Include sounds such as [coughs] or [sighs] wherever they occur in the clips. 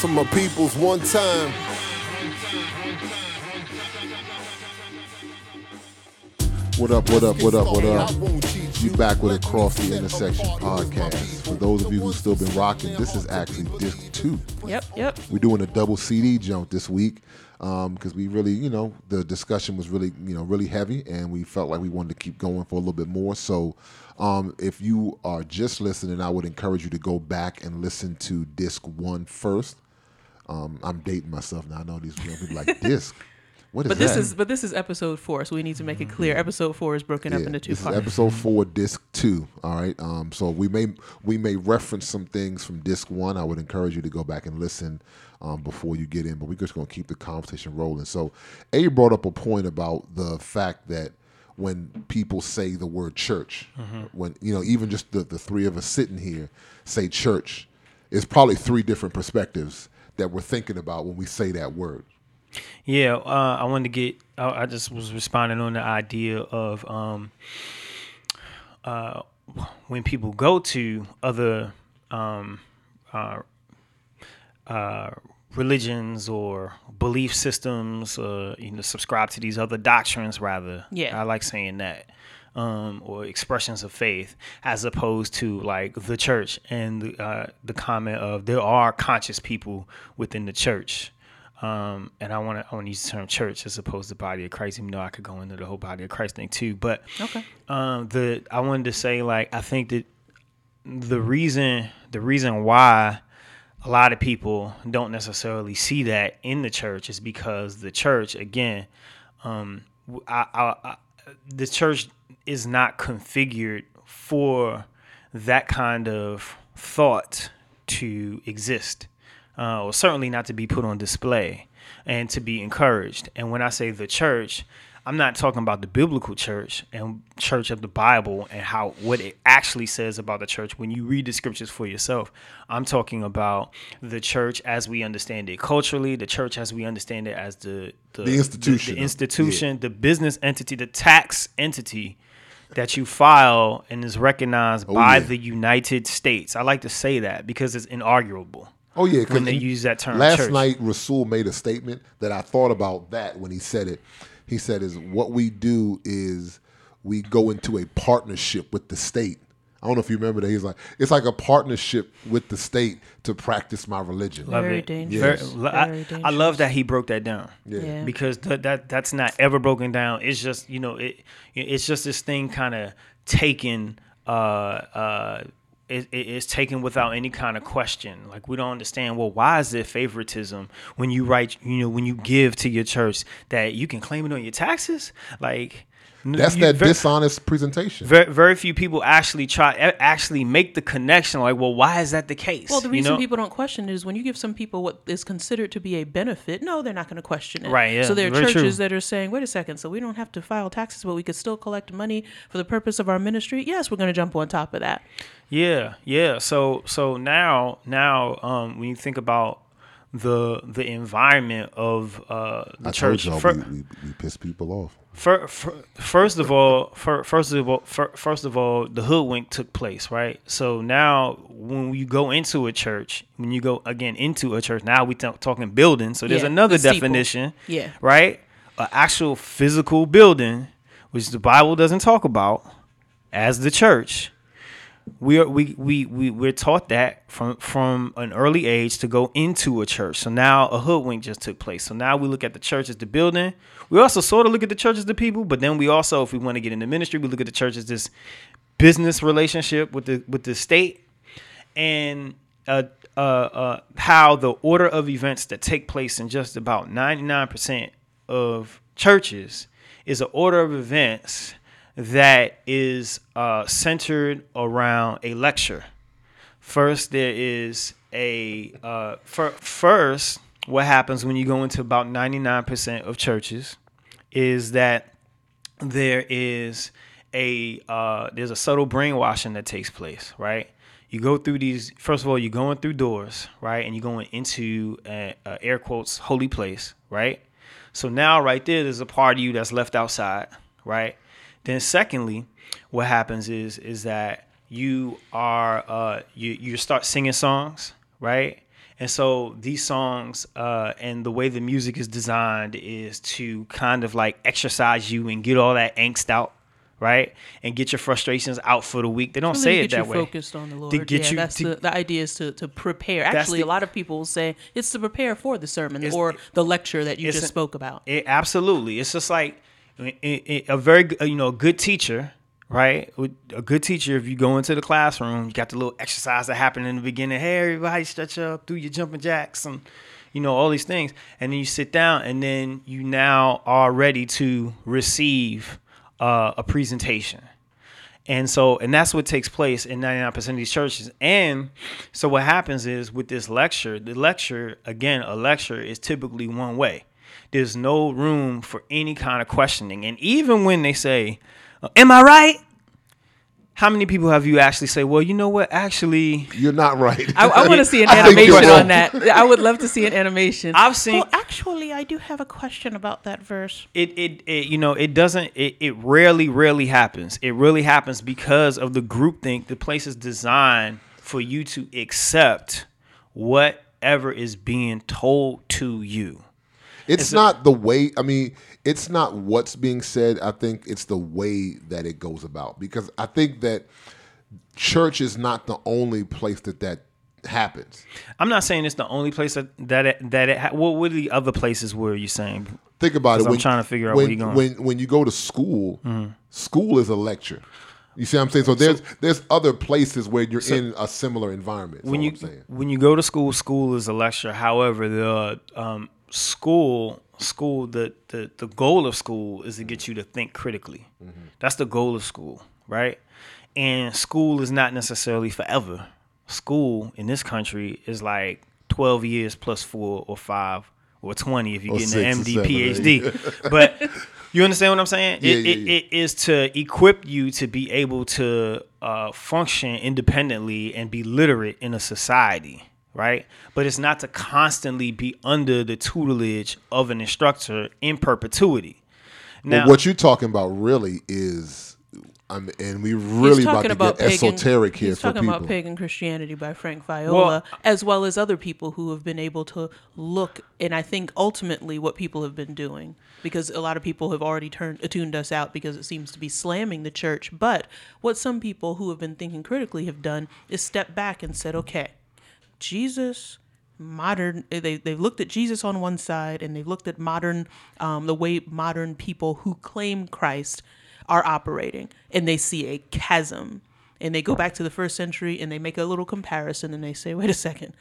Some of my peoples one time. What up, what up, what up, what up? You back with Across the Intersection podcast. For those of you who've still been rocking, this is actually disc two. Yep, yep. We're doing a double CD jump this week um, because we really, you know, the discussion was really, you know, really heavy, and we felt like we wanted to keep going for a little bit more. So, um, if you are just listening, I would encourage you to go back and listen to disc one first. Um, I'm dating myself now. I know these young people like [laughs] disc. What is But this that? is but this is episode four, so we need to make it clear. Episode four is broken up Yeah, into two this is parts. episode four, disc two. All right. Um, so we may we may reference some things from disc one. I would encourage you to go back and listen um, before you get in. But we're just going to keep the conversation rolling. So, A brought up a point about the fact that when people say the word church, when you know even just the, the three of us sitting here say church, it's probably three different perspectives that we're thinking about when we say that word. Yeah, uh, I wanted to get. I, I just was responding on the idea of um, uh, when people go to other um, uh, uh, religions or belief systems, uh, you know, subscribe to these other doctrines. Rather, Yeah. I like saying that. Um, or expressions of faith, as opposed to like the church and the, uh, the comment of there are conscious people within the church. Um, and I want to I want to use the term church as opposed to body of Christ, even though I could go into the whole body of Christ thing too. But Okay. um, the I wanted to say like I think that the reason the reason why a lot of people don't necessarily see that in the church is because the church again um, I, I, I, the church is not configured for that kind of thought to exist uh, or certainly not to be put on display and to be encouraged. And when I say the church, I'm not talking about the biblical church and church of the Bible and how what it actually says about the church when you read the scriptures for yourself. I'm talking about the church as we understand it culturally, the church as we understand it as the the, The institution. the, institution, the business entity, the tax entity that you file and is recognized oh, by yeah. the United States. I like to say that because it's inarguable. Oh yeah, when they use that term. Last church. night, Rasul made a statement that I thought about that when he said it. He said, "Is what we do is we go into a partnership with the state." I don't know if you remember that. He's like, "It's like a partnership with the state to practice my religion." Love Very it. dangerous. Very- I, Very I dangerous. love that he broke that down. Yeah. Because th- that that's not ever broken down. It's just you know it it's just this thing kind of taken uh uh it, it- it's taken without any kind of question. Like we don't understand. Well, why is there favoritism when you write? You know, when you give to your church that you can claim it on your taxes? Like That's you- that ver- dishonest presentation. very, very few people actually try actually make the connection. Like, well, why is that the case? Well, the You reason know? people don't question it is when you give some people what is considered to be a benefit, no, they're not going to question it. Right, yeah, So there are very churches true. that are saying, wait a second, so we don't have to file taxes, but we could still collect money for the purpose of our ministry. Yes, we're going to jump on top of that. Yeah, yeah. So so now now um when you think about the the environment of uh the I church told y'all fir- we, we, we piss people off. Fir- fir- first of all fir- first of all fir- first of all the hoodwink took place right? So now when you go into a church when you go again into a church now we t- talking building so there's Yeah, another the definition Yeah. right? An actual physical building which the bible doesn't talk about as the church we are we, we we we're taught that from from an early age to go into a church. So now a hoodwink just took place. So now we look at the church as the building. We also sort of look at the church as the people, but then we also, if we want to get into ministry, we look at the church as this business relationship with the with the state and uh, uh, uh, how the order of events that take place in just about 99% of churches is an order of events that is uh, centered around a lecture. First, there is a uh, fir- first. What happens when you go into about ninety nine percent of churches is that there is a uh, there's a subtle brainwashing that takes place, right? You go through these. First of all, you're going through doors, right, and you're going into a, a air quotes holy place, right? So now, right there, there's a part of you that's left outside, right? Then, secondly, what happens is is that you are uh, you you start singing songs, right? And so these songs uh, and the way the music is designed is to kind of like exercise you and get all that angst out, right? And get your frustrations out for the week. They don't say it that way. focused on the Lord. To get yeah, you that's to- the, the idea is to, to prepare. Actually, the- a lot of people say it's to prepare for the sermon or the lecture that you just spoke about. It, absolutely. It's just like a very you know good teacher, right? A good teacher. If you go into the classroom, you got the little exercise that happened in the beginning. Hey, everybody, stretch up, do your jumping jacks, and you know all these things. And then you sit down, and then you now are ready to receive uh, a presentation. And so, and that's what takes place in 99% of these churches. And so, what happens is with this lecture, the lecture, again, a lecture is typically one way. There's no room for any kind of questioning. And even when they say, Am I right? How many people have you actually say, Well, you know what? Actually, You're not right. I, I want to see an [laughs] I think you're animation on that. I would love to see an animation. I've seen Well, actually, I do have a question about that verse. it, it, it you know it doesn't it, it rarely rarely happens it really happens because of the groupthink the place is designed for you to accept whatever is being told to you It's not the way. I mean, it's not what's being said. I think it's the way that it goes about. Because I think that church is not the only place that that happens. i'm not saying it's the only place that that it, that it ha- what were the other places where you're saying Think about it. 'Cause I'm trying to figure out when, where you're going. When when you go to school, Mm-hmm. school is a lecture. You see what I'm saying? So there's there's other places where you're in a similar environment. when you I'm saying. when you go to school, school is a lecture. However, the um, school school the, the the goal of school is to get you to think critically. Mm-hmm. That's the goal of school, right? And school is not necessarily forever. School in this country is like twelve years plus four or five or twenty if you're Or getting an MD, seven, PhD. [laughs] but you understand what I'm saying? Yeah, it, yeah, it, it is to equip you to be able to uh, function independently and be literate in a society, right? But it's not to constantly be under the tutelage of an instructor in perpetuity. Now, But what you're talking about really is, I'm, and we really about to about get pagan, esoteric here he's for talking people. about pagan Christianity by Frank Viola, Well- as well as other people who have been able to look, and I think ultimately what people have been doing, because a lot of people have already turned tuned us out because it seems to be slamming the church. But what some people who have been thinking critically have done is step back and said, okay, Jesus modern they, they've looked at jesus on one side and they've looked at modern um, the way modern people who claim christ are operating. And they see a chasm. And they go back to the first century and they make a little comparison and they say wait a second.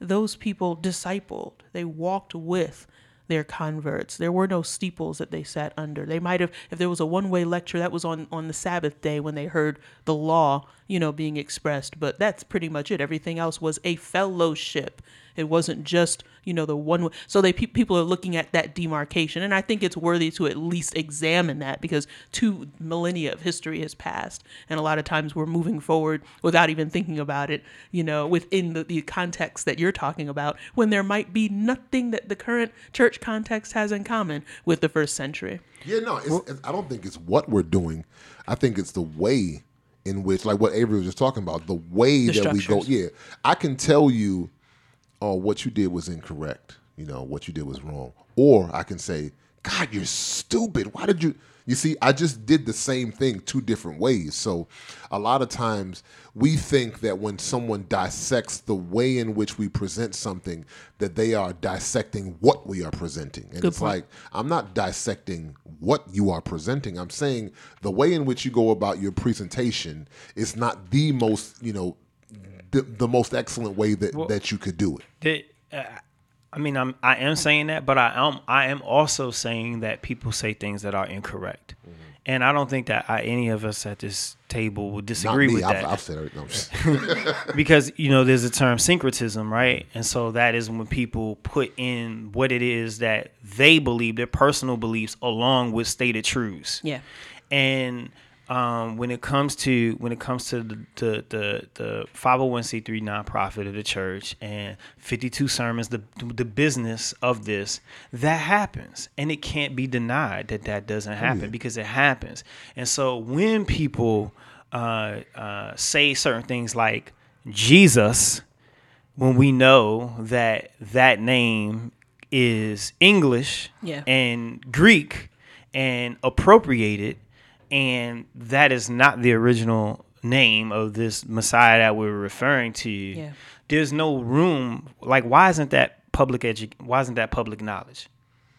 Those people discipled. They walked with their converts. There were no steeples that they sat under. They might have if there was a one-way lecture that was on on the sabbath day when they heard the law you know being expressed but that's pretty much it. Everything else was a fellowship it wasn't just you know the one so they pe- people are looking at that demarcation and i think it's worthy to at least examine that because two millennia of history has passed and a lot of times we're moving forward without even thinking about it you know within the, the context that you're talking about when there might be nothing that the current church context has in common with the first century Yeah, no, it's, it's, I don't think it's what we're doing. I think it's the way in which, like what Avery was just talking about, the way The that we go. Yeah, I can tell you, oh, what you did was incorrect. You know, what you did was wrong. Or I can say, God, you're stupid. Why did you? You see, I just did the same thing two different ways. So, a lot of times we think that when someone dissects the way in which we present something, that they are dissecting what we are presenting. And it's point. like, I'm not dissecting what you are presenting. I'm saying the way in which you go about your presentation is not the most, you know, the, the most excellent way that, that you could do it. the, uh, I mean, I'm I am saying that, but I am I am also saying that people say things that are incorrect, Mm-hmm. and I don't think that I, any of us at this table would Not disagree me. with I've, that. I've said it. No, [laughs] because you know there's a term syncretism right and so that is when people put in what it is that they believe their personal beliefs along with stated truths Yeah. and um, when it comes to when it comes to the the the, the 501c3 nonprofit of the church and 52 sermons the the business of this that happens. And it can't be denied that that doesn't happen because it happens. And so when people uh, uh, say certain things like Jesus when we know that that name is English Yeah. and Greek and appropriated, and that is not the original name of this Messiah that we're referring to. Yeah. There's no room. Like, why isn't that public edu- Why isn't that public knowledge?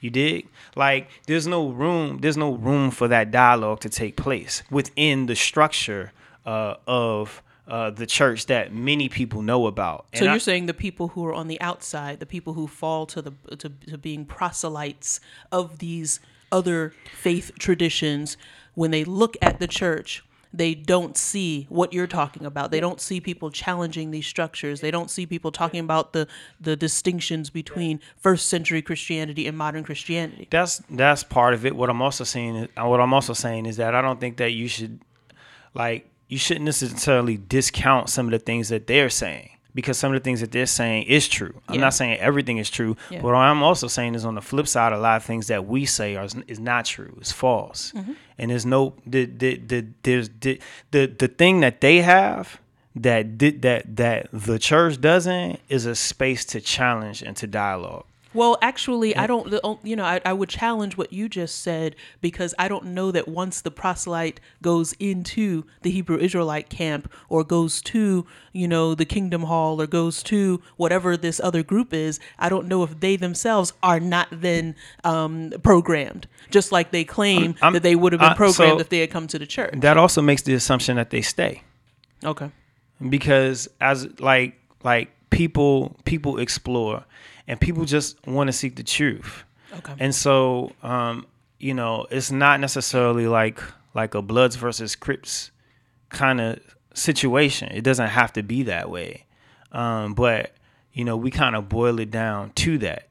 You dig? Like, there's no room. There's no room for that dialogue to take place within the structure uh, of uh, the church that many people know about. So And I- you're saying the people who are on the outside, the people who fall to the to, to being proselytes of these other faith traditions, when they look at the church, they don't see what you're talking about. They don't see people challenging these structures. They don't see people talking about the the distinctions between first century Christianity and modern Christianity. that's that's part of it. What I'm also saying, is, what I'm also saying is that I don't think that you should, like, you shouldn't necessarily discount some of the things that they're saying because some of the things that they're saying is true. I'm Yeah. not saying everything is true, Yeah. but what I'm also saying is on the flip side, a lot of things that we say are is not true. It's false, Mm-hmm. and there's no the the the there's the the, the thing that they have. That did that that the church doesn't is a space to challenge and to dialogue. Well, actually, I don't. You know, I, I would challenge what you just said because I don't know that once the proselyte goes into the Hebrew Israelite camp or goes to, you know, the Kingdom Hall or goes to whatever this other group is, I don't know if they themselves are not then um, programmed, just like they claim I'm- that they would have been uh, programmed so- if they had come to the church. That also makes the assumption that they stay. Okay. because as like like people people explore and people just want to seek the truth. Okay. and so um you know it's not necessarily like like a bloods versus crips kind of situation. It doesn't have to be that way. Um but you know we kind of boil it down to that.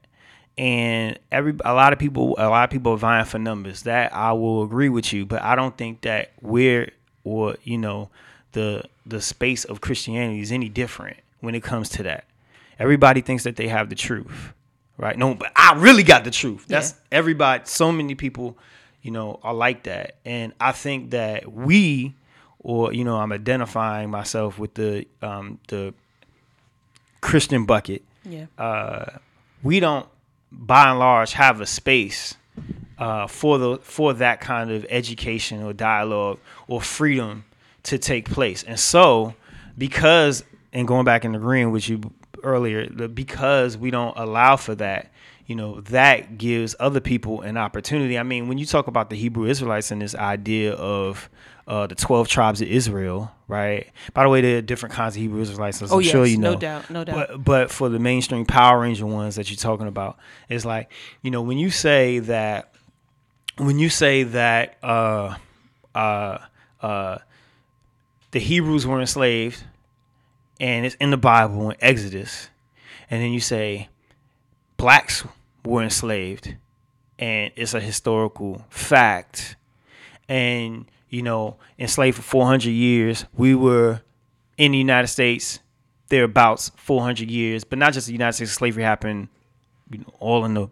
And every a lot of people a lot of people are vying for numbers. That i will agree with you but i don't think that we're or you know the the space of christianity is any different when it comes to that everybody thinks that they have the truth right no but i really got the truth that's Yeah. everybody so many people you know are like that and i think that we or you know i'm identifying myself with the um the christian bucket Yeah. we don't by and large have a space uh, for the for that kind of education or dialogue or freedom to take place. And so, because and going back and agreeing with you earlier, because we don't allow for that, you know, that gives other people an opportunity. I mean, when you talk about the Hebrew Israelites and this idea of uh, the twelve tribes of Israel, right? By the way, there are different kinds of Hebrew Israelites. As Oh, I'm sure yes, you know. no doubt, no doubt. But but for the mainstream Power Ranger ones that you're talking about, it's like you know when you say that when you say that uh, uh, uh, the Hebrews were enslaved, and it's in the Bible in Exodus, and then you say blacks were enslaved, and it's a historical fact, and you know enslaved for 400 years, we were in the United States thereabouts 400 years, but not just the United States. Slavery happened, you know, all in the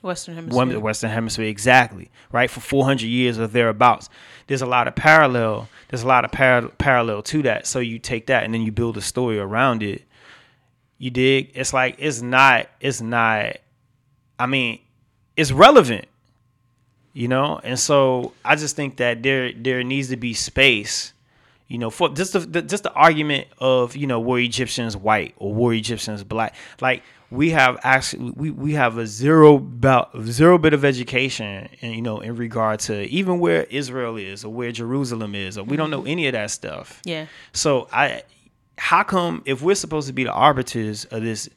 Western Hemisphere. the Western Hemisphere, exactly, right? For 400 years or thereabouts. There's a lot of parallel. There's a lot of par- parallel to that. So you take that and then you build a story around it. You dig? It's like it's not. It's not. I mean, it's relevant, you know. And so I just think that there there needs to be space you know, for just the, the just the argument of you know were Egyptians white or were Egyptians black? Like we have actually we, we have a zero about zero bit of education, and you know, in regard to even where Israel is or where Jerusalem is, or we don't mm-hmm. know any of that stuff. Yeah. So I, how come if we're supposed to be the arbiters of this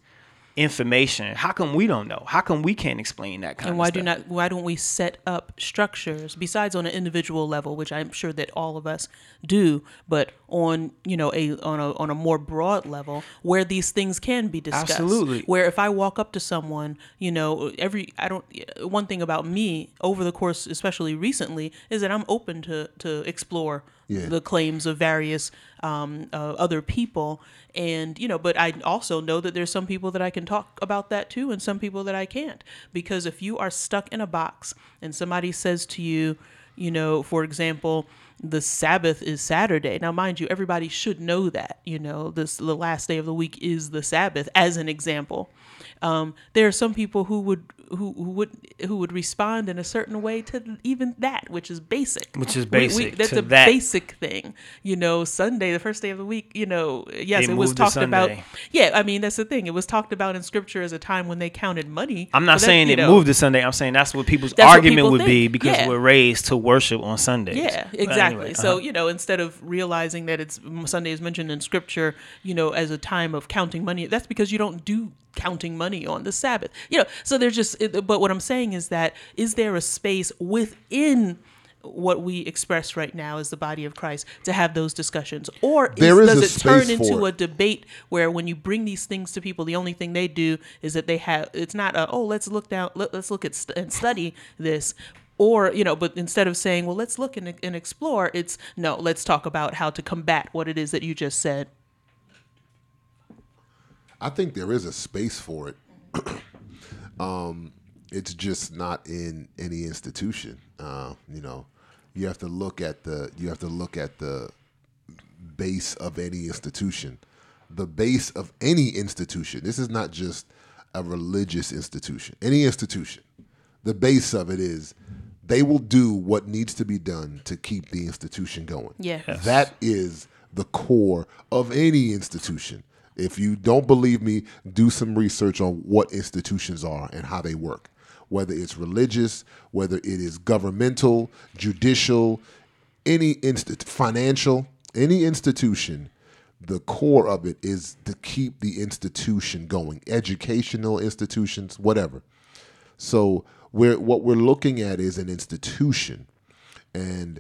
information, how come we don't know? How come we can't explain that kind and of why stuff? do not why don't we set up structures besides on an individual level which i'm sure that all of us do but on you know a on a on a more broad level where these things can be discussed Absolutely. where if i walk up to someone you know every i don't one thing about me over the course especially recently is that i'm open to to explore Yeah. the claims of various um, uh, other people and you know but i also know that there's some people that i can talk about that too and some people that i can't because if you are stuck in a box and somebody says to you you know for example the Sabbath is Saturday. Now, mind you, everybody should know that. You know, this the last day of the week is the Sabbath, as an example. Um, there are some people who would who, who would who would respond in a certain way to even that, which is basic. Which is We- we- basic that's to a that. basic thing. You know, Sunday, the first day of the week. You know, yes, They it was talked about. Yeah, I mean that's the thing. It was talked about in Scripture as a time when they counted money. I'm not So that, saying it know, moved to Sunday. I'm saying that's what people's That's what argument people would be because Yeah. we're raised to worship on Sundays. Yeah, exactly. anyway, So uh-huh. you know, instead of realizing that it's Sunday is mentioned in Scripture, you know, as a time of counting money, that's because you don't do counting money on the Sabbath. You know, so there's just. It- But what I'm saying is that is there a space within what we express right now as the body of Christ to have those discussions, or is, does it turn into for a debate where when you bring these things to people, the only thing they do is that they have. It's not a oh let's look down let, let's look at st- and study this. Or you know, but instead of saying, "Well, let's look and, and explore," it's no. Let's talk about how to combat what it is that you just said. I think there is a space for it. Um, it's just not in any institution. Uh, you know, you have to look at the you have to look at the base of any institution. The base of any institution. This is not just a religious institution. Any institution. The base of it is they will do what needs to be done to keep the institution going. Yes. That is the core of any institution. If you don't believe me, do some research on what institutions are and how they work. Whether it's religious, whether it is governmental, judicial, any instit financial, any institution, the core of it is to keep the institution going. Educational institutions, whatever. So we're what we're looking at is an institution and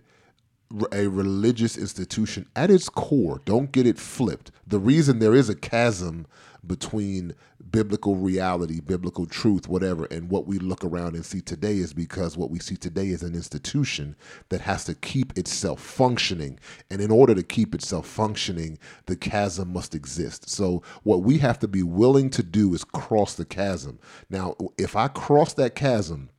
a religious institution at its core. Don't get it flipped. The reason there is a chasm between biblical reality, biblical truth, whatever, and what we look around and see today is because what we see today is an institution that has to keep itself functioning. And in order to keep itself functioning, the chasm must exist. So, what we have to be willing to do is cross the chasm. Now, if I cross that chasm,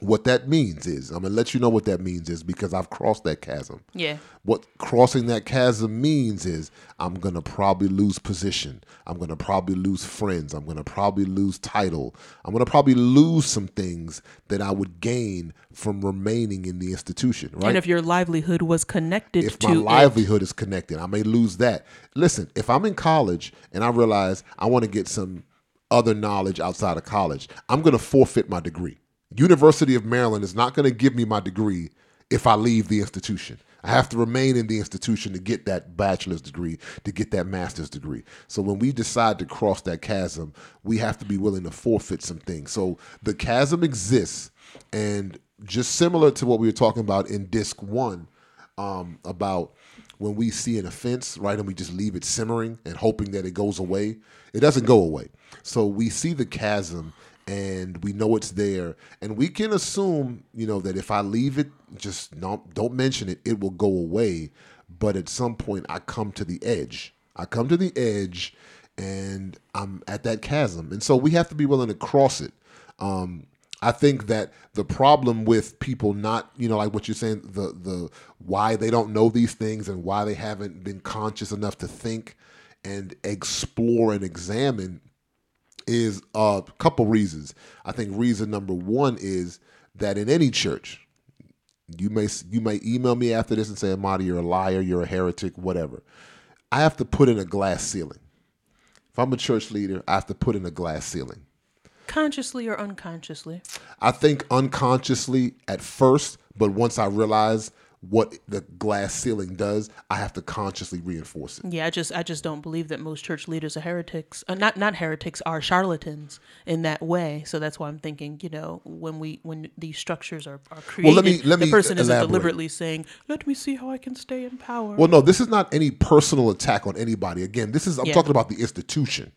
what that means is, I'm gonna let you know what that means is because I've crossed that chasm. Yeah. What crossing that chasm means is I'm gonna probably lose position. I'm gonna probably lose friends. I'm gonna probably lose title. I'm gonna probably lose some things that I would gain from remaining in the institution. Right? And if your livelihood was connected if to my livelihood is connected, I may lose that. Listen, if I'm in college and I realize I want to get some other knowledge outside of college, I'm going to forfeit my degree. University of Maryland is not going to give me my degree if I leave the institution. I have to remain in the institution to get that bachelor's degree, to get that master's degree. So when we decide to cross that chasm, we have to be willing to forfeit some things. So the chasm exists, and just similar to what we were talking about in disc one, um, about when we see an offense, right, and we just leave it simmering and hoping that it goes away. It doesn't go away. So we see the chasm and we know it's there, and we can assume, you know, that if I leave it, just don't don't mention it, it will go away. But at some point, I come to the edge. I come to the edge, and I'm at that chasm, and so we have to be willing to cross it. Um, I think that the problem with people not, you know, like what you're saying, the the why they don't know these things and why they haven't been conscious enough to think and explore and examine is a couple reasons. I think reason number one is that in any church, you may you may email me after this and say, Amadi, you're a liar, you're a heretic, whatever. I have to put in a glass ceiling. If I'm a church leader, I have to put in a glass ceiling. consciously or unconsciously. I think unconsciously at first, but once I realize what the glass ceiling does, I have to consciously reinforce it. Yeah, I just I just don't believe that most church leaders are heretics. Uh, not not heretics are charlatans in that way. So that's why I'm thinking, you know, when we when these structures are, are created, well, let me- let the me person isn't deliberately saying, "Let me see how I can stay in power." Well, no, this is not any personal attack on anybody. Again, this is I'm Yeah. talking about the institution.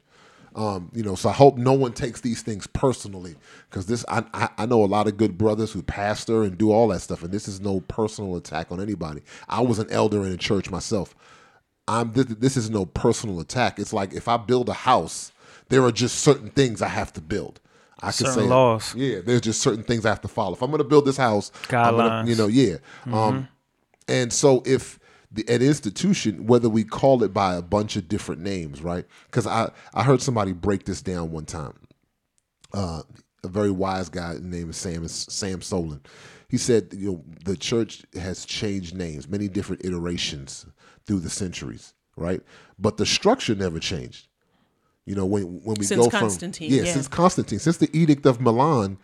Um, you know, so I hope no one takes these things personally because this I, I I know a lot of good brothers who pastor and do all that stuff, and this is no personal attack on anybody. I was an elder in a church myself. I'm this, this is no personal attack. It's like if I build a house, there are just certain things I have to build. I could Certain say laws. Yeah, there's just certain things I have to follow. If I'm going to build this house, I'm gonna- you know, yeah. Um, And so if the, an institution, whether we call it by a bunch of different names, right? Because I, I heard somebody break this down one time. Uh, a very wise guy named Sam Sam Solen. He said, you know, the church has changed names, many different iterations through the centuries, right? But the structure never changed. You know, when when we Since go Constantine, from yeah, yeah. since Constantine, since the Edict of Milan,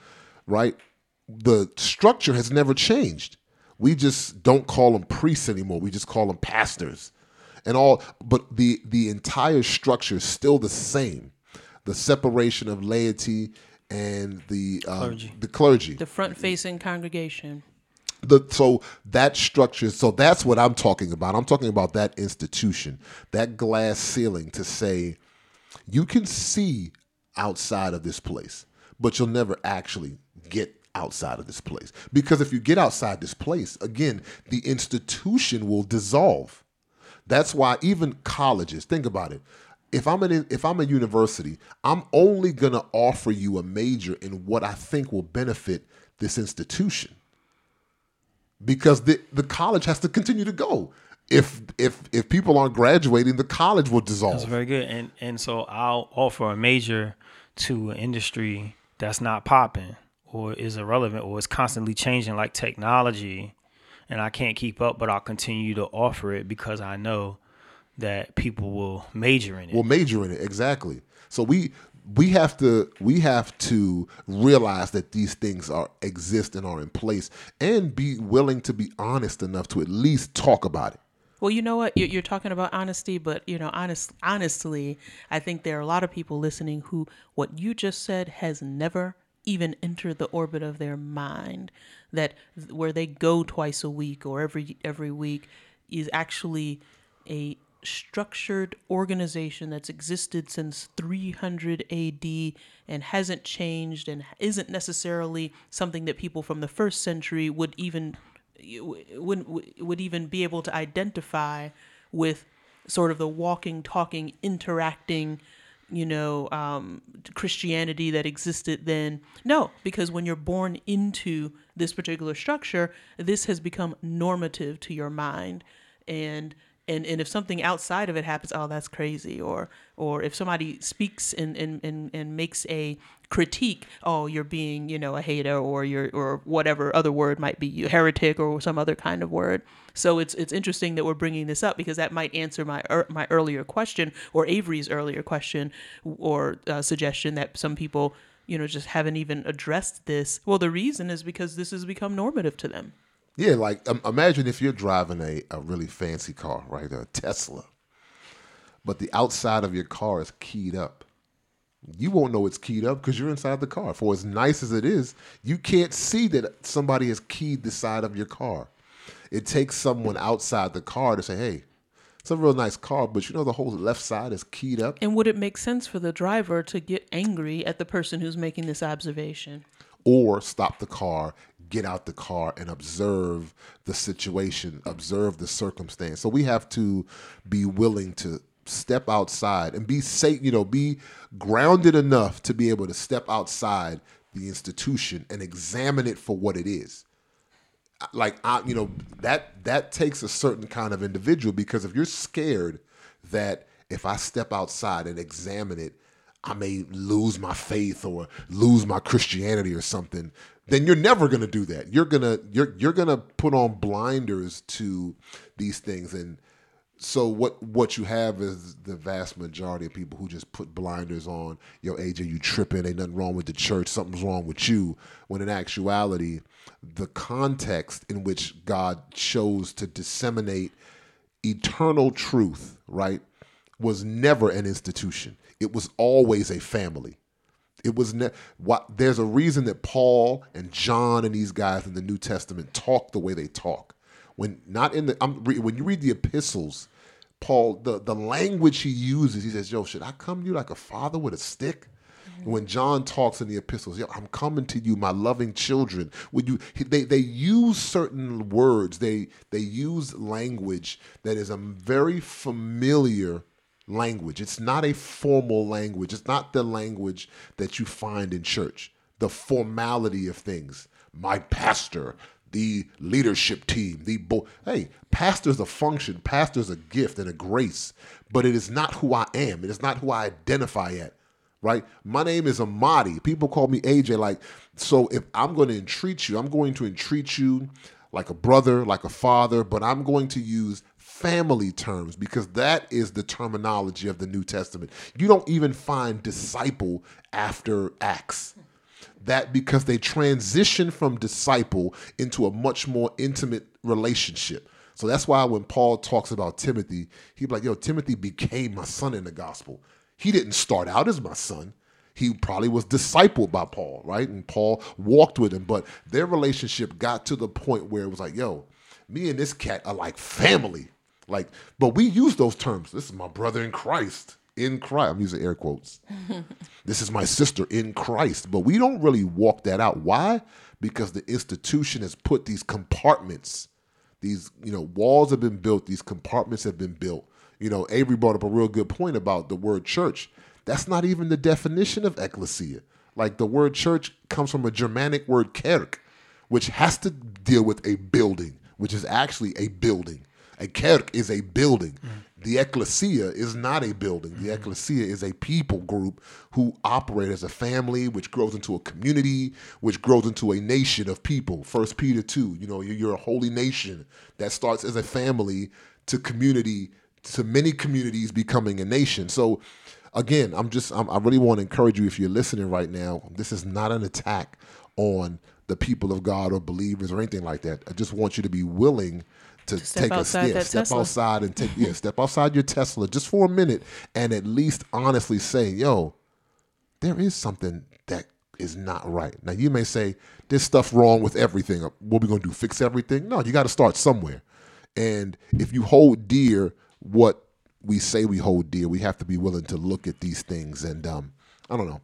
right? The structure has never changed. We just don't call them priests anymore. We just call them pastors, and all. But the the entire structure is still the same. The separation of laity and the um, Clergy. the clergy The front facing congregation. the so that structure so that's what i'm talking about i'm talking about that institution that glass ceiling to say you can see outside of this place but you'll never actually get outside of this place because if you get outside this place again the institution will dissolve that's why even colleges think about it if i'm in if i'm a university i'm only going to offer you a major in what i think will benefit this institution because the the college has to continue to go. If if if people aren't graduating, the college will dissolve. That's very good. And and so I'll offer a major to an industry that's not popping or is irrelevant or is constantly changing like technology and I can't keep up, but I'll continue to offer it because I know that people will major in it. Will major in it exactly. So we we have to we have to realize that these things are exist and are in place, and be willing to be honest enough to at least talk about it. Well, you know what? You're, you're talking about honesty, but you know, honest, honestly, I think there are a lot of people listening who what you just said has never even enter the orbit of their mind. That where they go twice a week or every every week is actually a structured organization that's existed since 300 AD and hasn't changed and isn't necessarily something that people from the first century would even would would even be able to identify with sort of the walking, talking, interacting, you know, um, Christianity that existed then. No, because when you're born into this particular structure, this has become normative to your mind, and and and if something outside of it happens, oh, that's crazy, or or if somebody speaks and and and, and makes a critique oh you're being you know a hater or you're or whatever other word might be you heretic or some other kind of word. So it's it's interesting that we're bringing this up because that might answer my er, my earlier question or Avery's earlier question or uh, suggestion that some people you know just haven't even addressed this. Well the reason is because this has become normative to them Yeah, like um, imagine if you're driving a, a really fancy car, right, a Tesla, but the outside of your car is keyed up. You won't know it's keyed up because you're inside the car. For as nice as it is, you can't see that somebody has keyed the side of your car. It takes someone outside the car to say, "Hey, it's a real nice car, but you know the whole left side is keyed up." and would it make sense for the driver to get angry at the person who's making this observation or stop the car, get out the car, and observe the situation, observe the circumstance. So we have to be willing to step outside and be safe, you know, be grounded enough to be able to step outside the institution and examine it for what it is. Like I, you know, that that takes a certain kind of individual because if you're scared that if I step outside and examine it, I may lose my faith or lose my Christianity or something, then you're never going to do that. You're to you're you're to put on blinders to these things and so what what you have is the vast majority of people who just put blinders on. Yo, AJ, you tripping? Ain't nothing wrong with the church. Something's wrong with you. When in actuality, the context in which God chose to disseminate eternal truth, right, was never an institution. It was always a family. It was ne- what there's a reason that Paul and John and these guys in the New Testament talk the way they talk. When not in the I'm, when you read the epistles, Paul the the language he uses, he says, "Yo, should I come to you like a father with a stick?" Mm-hmm. When John talks in the epistles, yo, I'm coming to you, my loving children. When you they they use certain words, they they use language that is a very familiar language. It's not a formal language. It's not the language that you find in church. The formality of things. My pastor, the leadership team, the bo- hey, pastor's a function, pastor's a gift and a grace, but it is not who I am. It is not who I identify at. Right? My name is Amadi. People call me AJ. Like, so if I'm going to entreat you, I'm going to entreat you like a brother, like a father, but I'm going to use family terms because that is the terminology of the New Testament. You don't even find disciple after Acts. That because they transition from disciple into a much more intimate relationship. So that's why when Paul talks about Timothy, he'd be like, yo, Timothy became my son in the gospel. He didn't start out as my son. He probably was discipled by Paul, right? And Paul walked with him, but their relationship got to the point where it was like, yo, me and this cat are like family. Like, but we use those terms. This is my brother in Christ. In Christ. I'm using air quotes. [laughs] this is my sister in Christ. But we don't really walk that out. Why? Because the institution has put these compartments, these, you know, walls have been built, these compartments have been built. You know, Avery brought up a real good point about the word church. That's not even the definition of ecclesia. Like the word church comes from a Germanic word kerk, which has to deal with a building, which is actually a building. A kerk is a building. The ecclesia is not a building. The mm-hmm. ecclesia is a people group who operate as a family, which grows into a community, which grows into a nation of people. First Peter 2, you know, you're, you're a holy nation that starts as a family to community, to many communities becoming a nation. So again, I'm just, I'm, I really want to encourage you if you're listening right now, this is not an attack on the people of God or believers or anything like that. I just want you to be willing to, take a step, step Tesla. outside and take yeah, step outside your Tesla just for a minute and at least honestly say, yo, there is something that is not right. Now you may say, there's stuff wrong with everything. What we gonna do? Fix everything? No, you got to start somewhere. And if you hold dear what we say we hold dear, we have to be willing to look at these things and um, I don't know,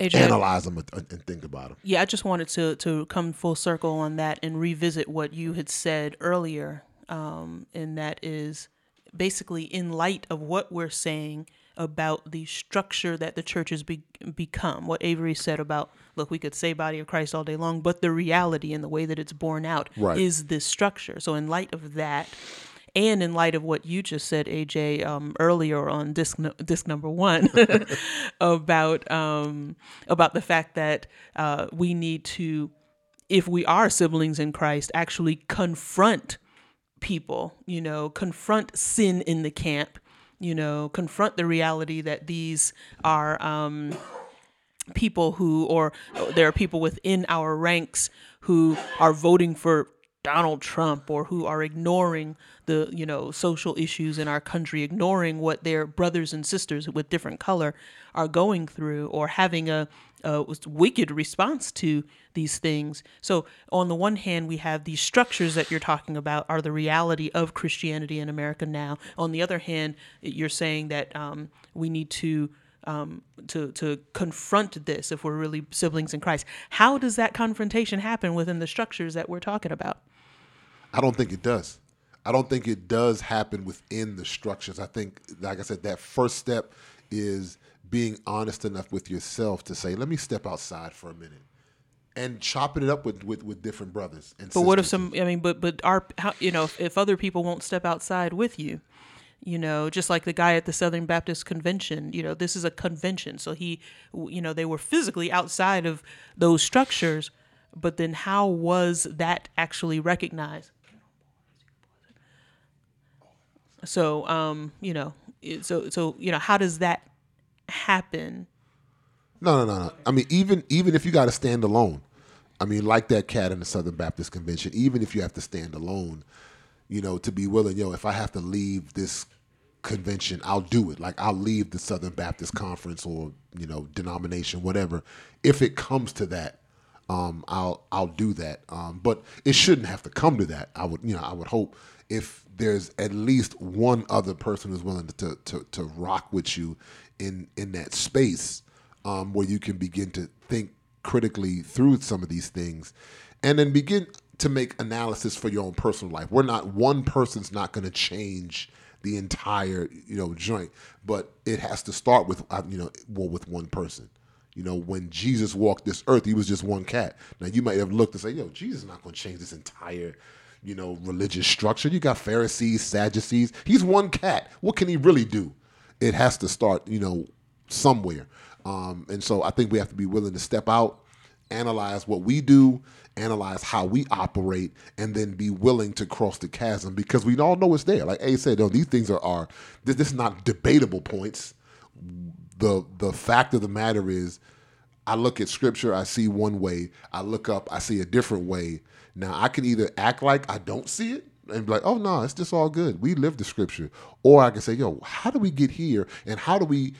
AJ, analyze them and, think about them. Yeah, I just wanted to to come full circle on that and revisit what you had said earlier, um, and that is basically in light of what we're saying about the structure that the church has be- become. What Avery said about, look, we could say body of Christ all day long, but the reality and the way that it's borne out Right. is this structure. So in light of that. And in light of what you just said, AJ, um, earlier on disc no- disc number one, [laughs] about um, about the fact that uh, we need to, if we are siblings in Christ, actually confront people. You know, confront sin in the camp. You know, confront the reality that these are. Um, people who or there are people within our ranks who are voting for Donald Trump or who are ignoring the you know social issues in our country ignoring what their brothers and sisters with different color are going through or having a, a wicked response to these things. So on the one hand we have these structures that you're talking about are the reality of Christianity in America now. On the other hand you're saying that um, we need to um, to to confront this if we're really siblings in Christ. How does that confrontation happen within the structures that we're talking about? I don't think it does. I don't think it does happen within the structures. I think, like I said, that first step is being honest enough with yourself to say, "Let me step outside for a minute," and chopping it up with with, with different brothers. And But what if some? I mean, but but our how, you know if, if other people won't step outside with you, you know, just like the guy at the Southern Baptist Convention, you know, this is a convention, so he, you know, they were physically outside of those structures, but then how was that actually recognized? So, um, you know, so so you know, how does that happen? No, no, no, no. I mean, even even if you got to stand alone, I mean, like that cat in the Southern Baptist Convention. Even if you have to stand alone, you know, to be willing, yo, if I have to leave this convention, I'll do it. Like I'll leave the Southern Baptist Conference or you know denomination, whatever. If it comes to that, um, I'll I'll do that. Um, but it shouldn't have to come to that. I would you know I would hope if there's at least one other person who's willing to to, to rock with you in in that space um, where you can begin to think critically through some of these things, and then begin to make analysis for your own personal life. We're not one person's not going to change the entire you know joint, but it has to start with uh, you know well with one person. You know, when Jesus walked this earth, he was just one cat. Now you might have looked and say, "Yo, Jesus is not going to change this entire, you know, religious structure." You got Pharisees, Sadducees. He's one cat. What can he really do? It has to start, you know, somewhere. Um, and so I think we have to be willing to step out, analyze what we do, analyze how we operate, and then be willing to cross the chasm because we all know it's there. Like A said, no, these things are, are this, this is not debatable points. The the fact of the matter is, I look at scripture, I see one way. I look up, I see a different way. Now I can either act like I don't see it and be like, oh no, it's just all good. We live the scripture. Or I can say, yo, how do we get here? And how do we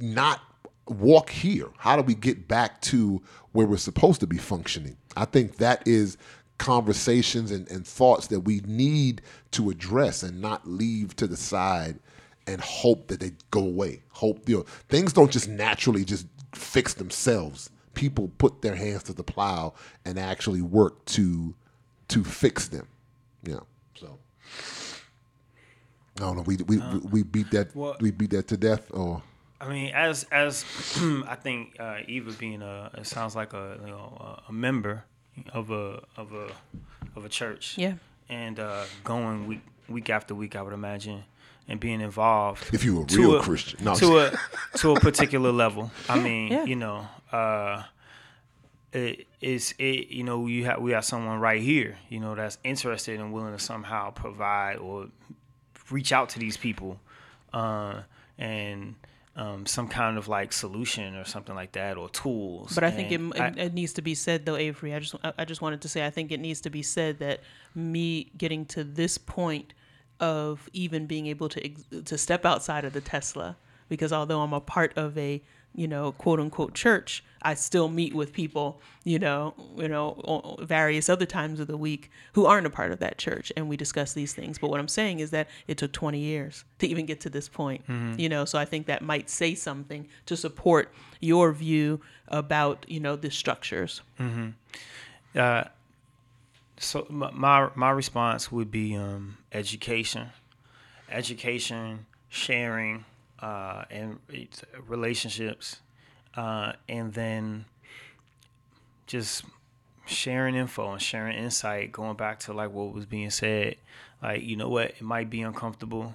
not walk here? How do we get back to where we're supposed to be functioning? I think that is conversations and, and thoughts that we need to address and not leave to the side and hope that they go away. Hope you know things don't just naturally just fix themselves. People put their hands to the plow and actually work to to fix them. You know, so I don't know. We we uh, we beat that well- we beat that to death. Or I mean, as as [clears throat] I think uh, Eva being a it sounds like a you know a member of a of a of a church. Yeah. And uh, going week week after week, I would imagine, and being involved. if you were a real a- Christian, no, to a [laughs] to a particular level. I mean, Yeah. you know, uh, it is it. You know, you have we have someone right here. You know, that's interested and willing to somehow provide or reach out to these people, uh, and um, some kind of like solution or something like that or tools. But I think it, I- it needs to be said though, Avery. I just I- I just wanted to say I think it needs to be said that me getting to this point of even being able to to step outside of the Tesla because although I'm a part of a you know quote unquote church, I still meet with people you know you know various other times of the week who aren't a part of that church and we discuss these things. But what I'm saying is that it took 20 years to even get to this point. You know, so I think that might say something to support your view about you know the structures. Uh, so my, my my response would be um, education, education, sharing, uh, and relationships, uh, and then just sharing info and sharing insight. Going back to like what was being said, like you know what, it might be uncomfortable.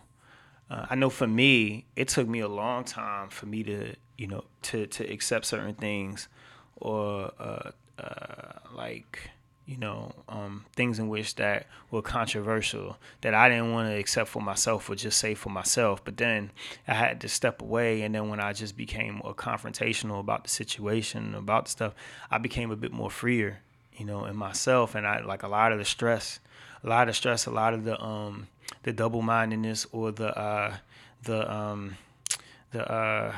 Uh, I know for me, it took me a long time for me to, you know, to to accept certain things, or uh, uh, like, you know, um, things in which that were controversial that I didn't want to accept for myself or just say for myself. But then I had to step away, and then when I just became more confrontational about the situation, about the stuff, I became a bit more freer, you know, in myself, and I like a lot of the stress, a lot of stress, a lot of the um the double mindedness or the uh the um the uh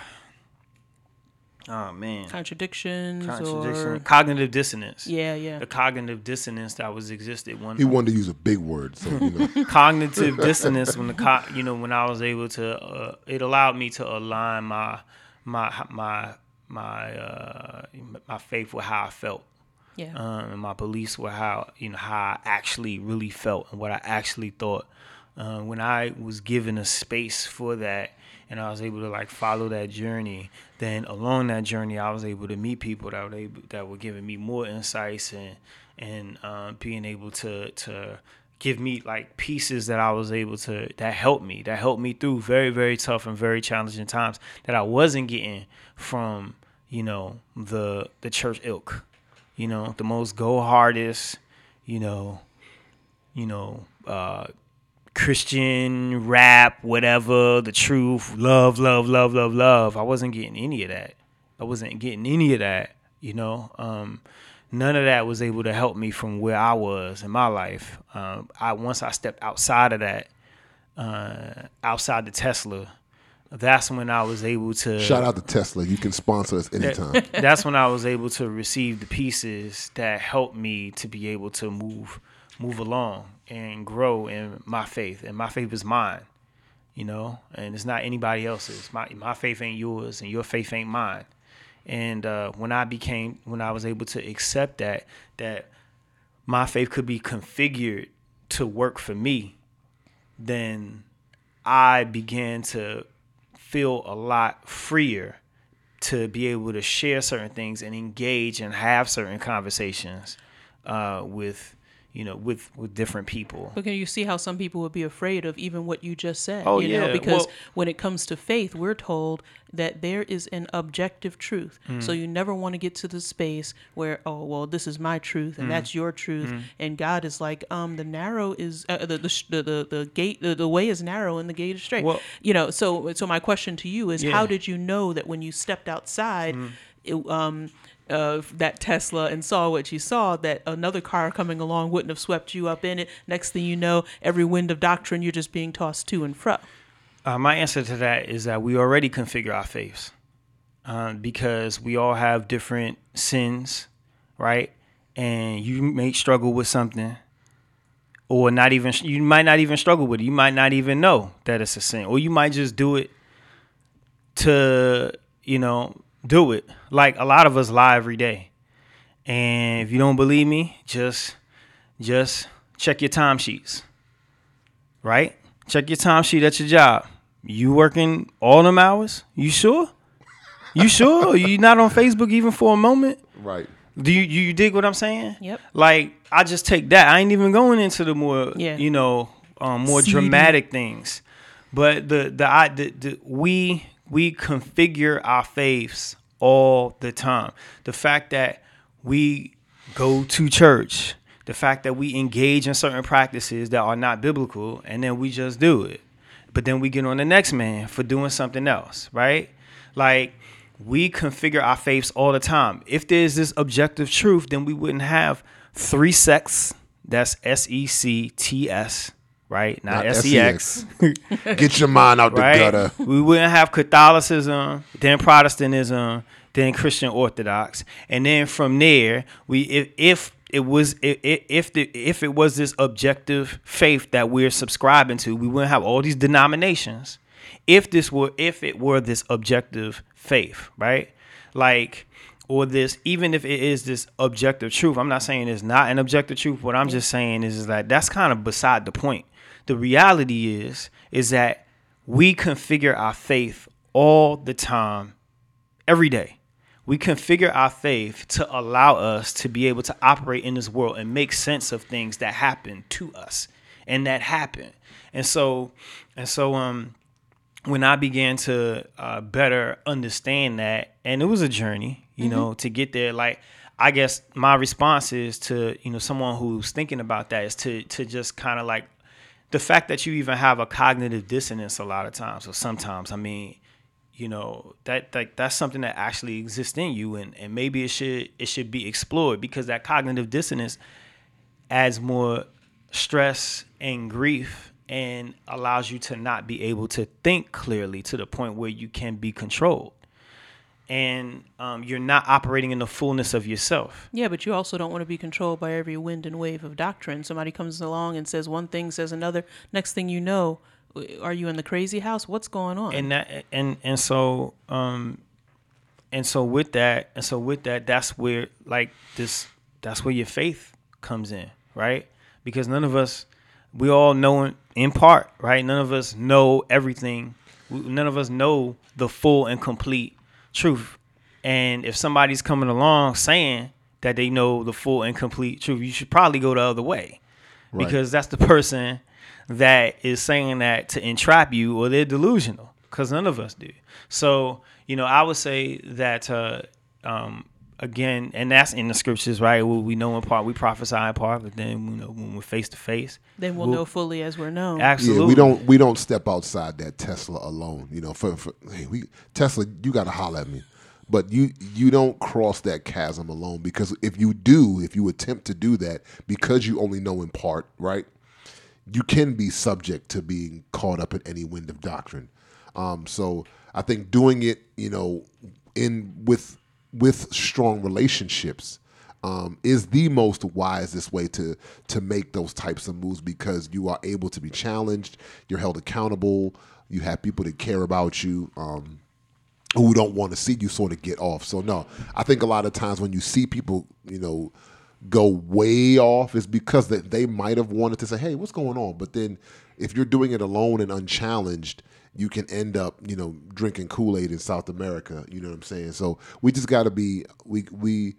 oh man Contradictions, contradiction or cognitive dissonance yeah, yeah. the cognitive dissonance that was existed when he wanted to use a big word, so you know. [laughs] cognitive dissonance when the co- you know when I was able to uh, it allowed me to align my my my my uh my faith with how I felt Yeah. um, and my beliefs were how you know how I actually really felt and what I actually thought. Uh, when I was given a space for that, and I was able to like follow that journey, then along that journey, I was able to meet people that were able, that were giving me more insights and and uh, being able to to give me like pieces that I was able to that helped me that helped me through very very tough and very challenging times that I wasn't getting from you know the the church ilk. You know, the most go hardest, you know, you know, uh, Christian rap, whatever, the truth, love, love, love, love, love. I wasn't getting any of that. I wasn't getting any of that, you know. Um, none of that was able to help me from where I was in my life. Um, I once I stepped outside of that, uh, outside the Tesla, that's when I was able to Shout out to Tesla. You can sponsor us anytime. [laughs] that's when I was able to receive the pieces that helped me to be able to move move along and grow in my faith. And my faith is mine, you know, and it's not anybody else's. My my faith ain't yours, and your faith ain't mine. And uh, when I became, when I was able to accept that, that my faith could be configured to work for me, then I began to feel a lot freer to be able to share certain things and engage and have certain conversations uh, with you know with with different people. But can you see how some people would be afraid of even what you just said? Oh, you yeah. know, because Well- when it comes to faith, we're told that there is an objective truth. Hmm. So you never want to get to the space where, oh, well, this is my truth and that's your truth, and God is like, um, the narrow is uh, the, the the the the gate, the, the way is narrow and the gate is straight. Well- you know, so so my question to you is, Yeah. how did you know that when you stepped outside, it, um, of that Tesla and saw what you saw, that another car coming along wouldn't have swept you up in it. Next thing you know, every wind of doctrine, you're just being tossed to and fro. Uh, my answer to that is that we already configure our faiths uh, because we all have different sins, right? And you may struggle with something, or not even you might not even struggle with it. You might not even know that it's a sin, or you might just do it to you know do it. Like a lot of us lie every day, and if you don't believe me, just just check your timesheets, right? Check your timesheet at your job. You working all them hours? You sure? You sure? you not on Facebook even for a moment? Right. Do you you dig what I'm saying? Yep. Like I just take that. I ain't even going into the more Yeah. you know um, more Seedy. dramatic things, but the the, I, the the we we configure our faiths all the time. The fact that we go to church, the fact that we engage in certain practices that are not biblical, and then we just do it. But then we get on the next man for doing something else, right? Like we configure our faiths all the time. If there's this objective truth, then we wouldn't have three sects. That's S E C T S, right? Not, Not S E X. [laughs] Get your mind out the right? gutter. We wouldn't have Catholicism, then Protestantism, then Christian Orthodox, and then from there, we if if it was if if the if it was this objective faith that we're subscribing to, we wouldn't have all these denominations. If this were if it were this objective faith, right? Like or this even if it is this objective truth i'm not saying it's not an objective truth what i'm just saying is, is that that's kind of beside the point the reality is is that we configure our faith all the time every day we configure our faith to allow us to be able to operate in this world and make sense of things that happen to us and that happen and so and so um when I began to uh, better understand that, and it was a journey, you know, to get there. Like, I guess my response is to you know someone who's thinking about that is to to just kind of like the fact that you even have a cognitive dissonance a lot of times, or sometimes. I mean, you know that like that's something that actually exists in you, and and maybe it should it should be explored because that cognitive dissonance adds more stress and grief and allows you to not be able to think clearly to the point where you can be controlled and um, you're not operating in the fullness of yourself Yeah, but you also don't want to be controlled by every wind and wave of doctrine. Somebody comes along and says one thing, says another. Next thing you know, are you in the crazy house? What's going on? and that and and so um and so with that and so with that that's where like this that's where your faith comes in right because none of us we all know in, in part right none of us know everything none of us know the full and complete truth. And if somebody's coming along saying that they know the full and complete truth you should probably go the other way. Right. because that's the person that is saying that to entrap you or they're delusional because none of us do. So you know i would say that uh um again and that's in the scriptures right we we know in part we prophesy in part but then you know when we're face to face then we'll, know fully as we're known. absolutely Yeah, we don't we don't step outside that Tesla alone. You know, for, for hey, we Tesla, you got to holler at me, but you you don't cross that chasm alone because if you do, if you attempt to do that, because you only know in part, right? You can be subject to being caught up in any wind of doctrine. Um, so I think doing it, you know, in with with strong relationships um, is the most wisest way to to make those types of moves because you are able to be challenged, you're held accountable, you have people that care about you. Um, who don't want to see you sort of get off. So no, I think a lot of times when you see people, you know, go way off, is because that they might have wanted to say, "Hey, what's going on?" But then, if you're doing it alone and unchallenged, you can end up, you know, drinking Kool Aid in South America. You know what I'm saying? So we just got to be we we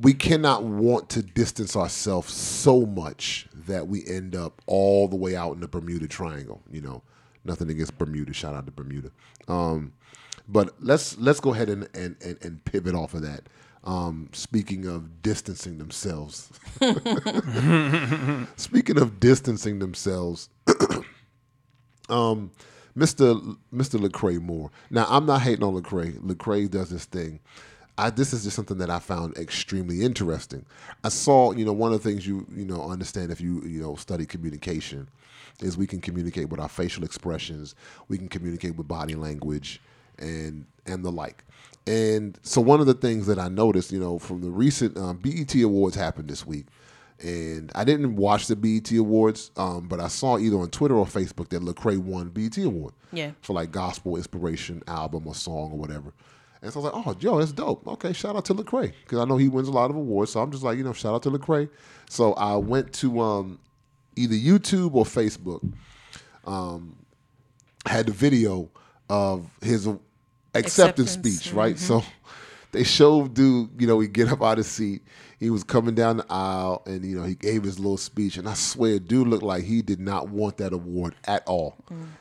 we cannot want to distance ourselves so much that we end up all the way out in the Bermuda Triangle. You know, nothing against Bermuda. Shout out to Bermuda. Um, but let's let's go ahead and and, and, and pivot off of that. Um, speaking of distancing themselves, [laughs] [laughs] speaking of distancing themselves, [coughs] um, Mr. Mr. Lecrae Moore. Now I'm not hating on Lecrae. Lecrae does this thing. I, this is just something that I found extremely interesting. I saw, you know, one of the things you you know understand if you you know study communication is we can communicate with our facial expressions, we can communicate with body language, and and the like. And so one of the things that I noticed, you know, from the recent um, BET Awards happened this week, and I didn't watch the BET Awards, um, but I saw either on Twitter or Facebook that Lecrae won BET Award. Yeah. For like gospel inspiration album or song or whatever. And so I was like, oh, yo, that's dope. Okay, shout out to Lecrae because I know he wins a lot of awards. So I'm just like, you know, shout out to Lecrae. So I went to um, either YouTube or Facebook. Um, had the video of his acceptance, Acceptance, speech, right? So [laughs] they showed dude, you know, he get up out of his seat. He was coming down the aisle and, you know, he gave his little speech. And I swear, dude looked like he did not want that award at all.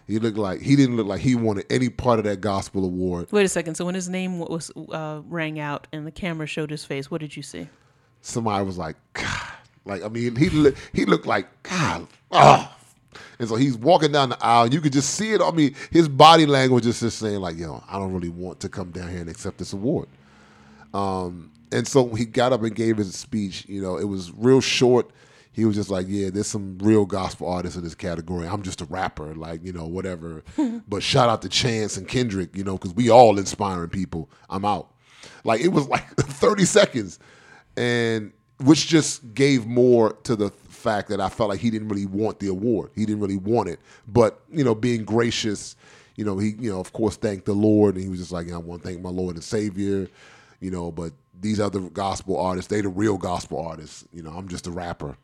He looked like, he didn't look like he wanted any part of that gospel award. Wait a second. So when his name was uh, rang out and the camera showed his face, what did you see? Somebody was like, God. Like, I mean, he, look- he looked like, God, oh. And so he's walking down the aisle. And you could just see it. I mean, his body language is just saying, like, yo, I don't really want to come down here and accept this award. Um, and so he got up and gave his speech. You know, it was real short. He was just like, "Yeah, there's some real gospel artists in this category. I'm just a rapper, like you know, whatever." [laughs] but shout out to Chance and Kendrick, you know, because we all inspiring people. I'm out. Like it was [laughs] like 30 seconds, and which just gave more to the fact that I felt like he didn't really want the award. He didn't really want it, but you know, being gracious, you know, he you know, of course, thanked the Lord, and he was just like, "I want to thank my Lord and Savior." you know, but these other gospel artists, they the real gospel artists. You know, I'm just a rapper.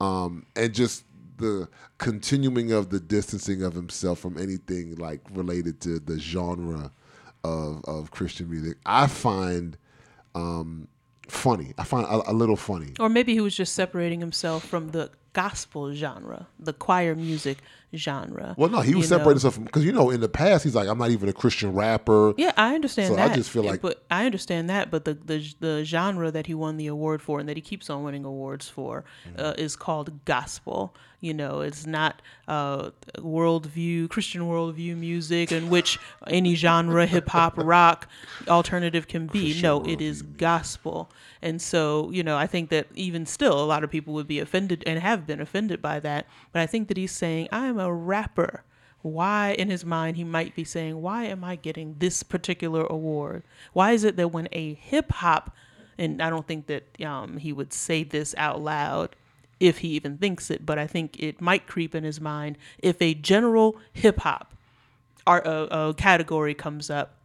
Um, and just the continuing of the distancing of himself from anything like related to the genre of of Christian music, I find um, funny. I find a, a little funny. Or maybe he was just separating himself from the gospel genre, the choir music genre. Well, no, he was you know? separating himself from because you know in the past he's like I'm not even a Christian rapper. Yeah, I understand So I just feel like- but I understand that. But the, the the genre that he won the award for and that he keeps on winning awards for Mm-hmm. uh, is called gospel. You know, it's not uh, worldview, Christian worldview music, in which any genre, hip hop, rock, alternative can be. no, it is gospel. And so, you know, I think that even still, a lot of people would be offended and have been offended by that. But I think that he's saying, I'm a rapper why in his mind he might be saying why am i getting this particular award why is it that when a hip hop and i don't think that um, he would say this out loud if he even thinks it but i think it might creep in his mind if a general hip hop art uh, uh, category comes up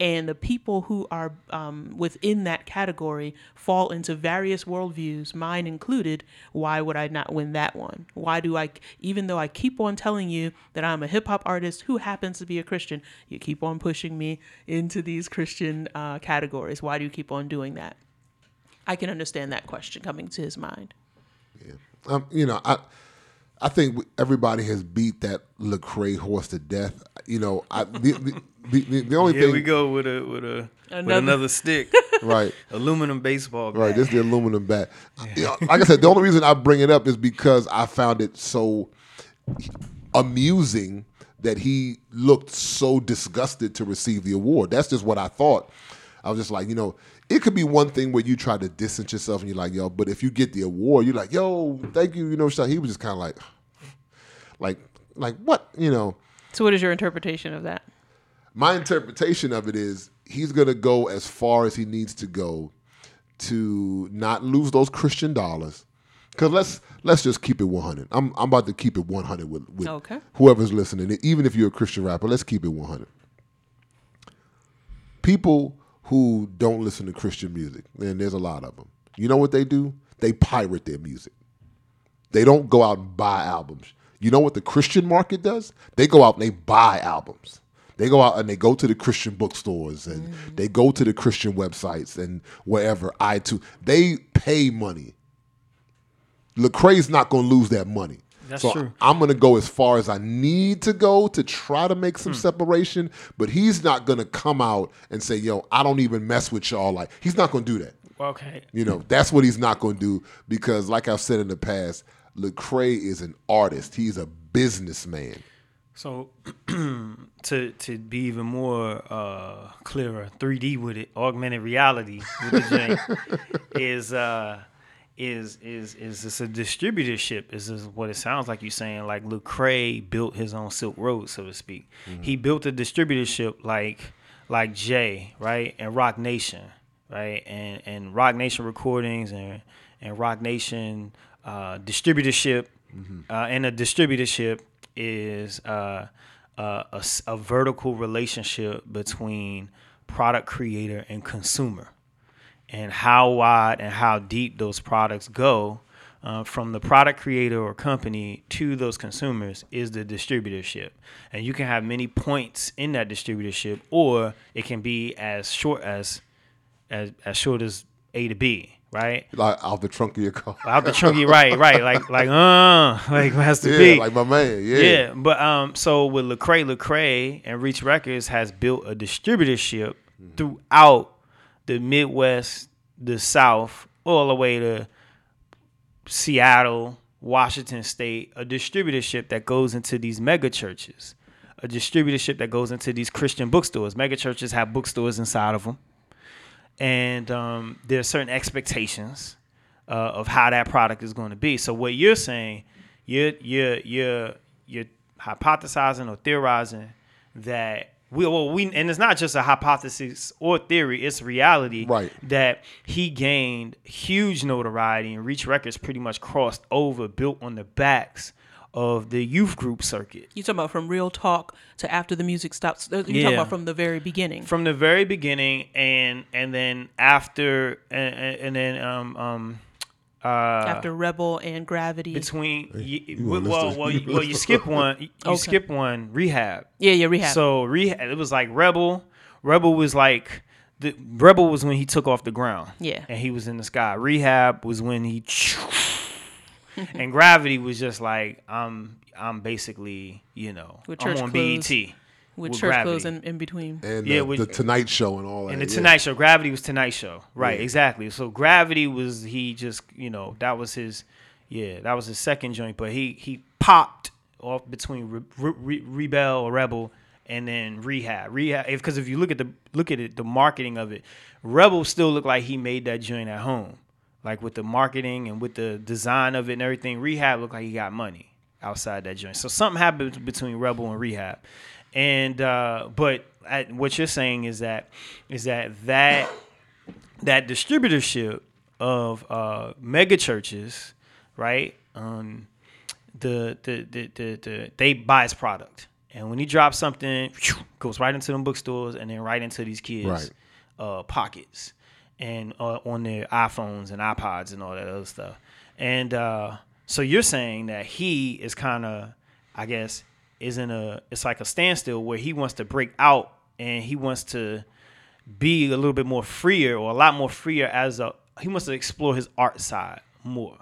and the people who are um, within that category fall into various worldviews, mine included, why would I not win that one? Why do I, even though I keep on telling you that I'm a hip hop artist who happens to be a Christian, you keep on pushing me into these Christian uh, categories. Why do you keep on doing that? I can understand that question coming to his mind. Um, you know, I I think everybody has beat that Lecrae horse to death. You know, I, the, the, the, the [laughs] only Here thing we go with a with a with Another- another stick, [laughs] right. [laughs] aluminum baseball bat. Right, this is the aluminum bat. You know, like I said, the only reason I bring it up is because I found it so amusing that he looked so disgusted to receive the award. That's just what I thought. I was just like, you know, it could be one thing where you try to distance yourself and you're like, yo, but if you get the award, you're like, yo, thank you, you know. So he was just kind of like, [sighs] like, like what, you know. So, what is your interpretation of that? My interpretation of it is he's going to go as far as he needs to go to not lose those Christian dollars. Cause let's let's just keep it 100. I'm I'm about to keep it 100 with, with Okay. whoever's listening. Even if you're a Christian rapper, let's keep it 100. People who don't listen to Christian music, and there's a lot of them. You know what they do? They pirate their music. They don't go out and buy albums. You know what the Christian market does? They go out and they buy albums. They go out and they go to the Christian bookstores and mm-hmm. they go to the Christian websites and wherever iTunes. They pay money. Lecrae's not going to lose that money. That's so true. I'm going to go as far as I need to go to try to make some separation, but he's not going to come out and say, "Yo, I don't even mess with y'all." Like he's not going to do that. Okay. You know, that's what he's not going to do because, like I've said in the past, Lecrae is an artist. He's a businessman. So [clears throat] to to be even more uh, clearer, 3D with it, augmented reality with the [laughs] is uh, is is is it's a distributorship. Is is what it sounds like you're saying. Like Lecrae built his own Silk Road, so to speak. He built a distributorship like like Jay, right, and Roc Nation, right, and and Roc Nation Recordings and and Roc Nation uh, distributorship, uh, and a distributorship is uh, uh, a, a vertical relationship between product creator and consumer and how wide and how deep those products go uh, from the product creator or company to those consumers is the distributorship. And you can have many points in that distributorship, or it can be as short as as, as short as A to B, right? Like out the trunk of your car. Out the chunky, right, right, like like uh, [laughs] like Master yeah, P. like my man. Yeah. Yeah, but um, so with Lecrae, Lecrae and Reach Records has built a distributorship throughout the Midwest, the South, all the way to Seattle, Washington State. A distributorship that goes into these mega churches, a distributorship that goes into these Christian bookstores. Mega churches have bookstores inside of them, and um, there are certain expectations uh, of how that product is going to be. So what you're saying, you're you're you're you're hypothesizing or theorizing that we well we and it's not just a hypothesis or theory, it's reality. Right. That he gained huge notoriety and Reach Records pretty much crossed over, built on the backs of the youth group circuit. You talking about from real talk to after the music stops? You Yeah. talking about from the very beginning? from the very beginning and and then after and, and and then um um uh after Rebel and Gravity. between y- wanna well well you, well you skip [laughs] one you Okay. skip one rehab yeah, yeah, rehab. so rehab it was like rebel rebel was like the rebel was when he took off the ground Yeah. and he was in the sky rehab was when he [laughs] and gravity was just like i'm i'm basically you know i'm on clothes. bet with, with church Gravity. clothes in, in between. And Yeah, the, with- the Tonight Show and all that. And the yeah. Tonight Show, Gravity was Tonight Show, right? Yeah. Exactly. So Gravity was he just you know that was his, yeah, that was his second joint, but he he popped off between Re- Re- Re- Rebel or Rebel and then Rehab. Rehab, because if you look at the look at it, the marketing of it, Rebel still looked like he made that joint at home, like with the marketing and with the design of it and everything. Rehab looked like he got money outside that joint. So something happened between Rebel and Rehab, and uh, but at, what you're saying is that is that that that distributorship of uh, mega churches, right? Um, the, the, the, the, the they buy his product, and when he drops something, phew, goes right into them bookstores and then right into these kids' Right. uh, pockets and uh, on their iPhones and iPods and all that other stuff. And uh, so you're saying that he is kind of, I guess, is in a it's like a standstill where he wants to break out and he wants to be a little bit more freer or a lot more freer as a he wants to explore his art side more.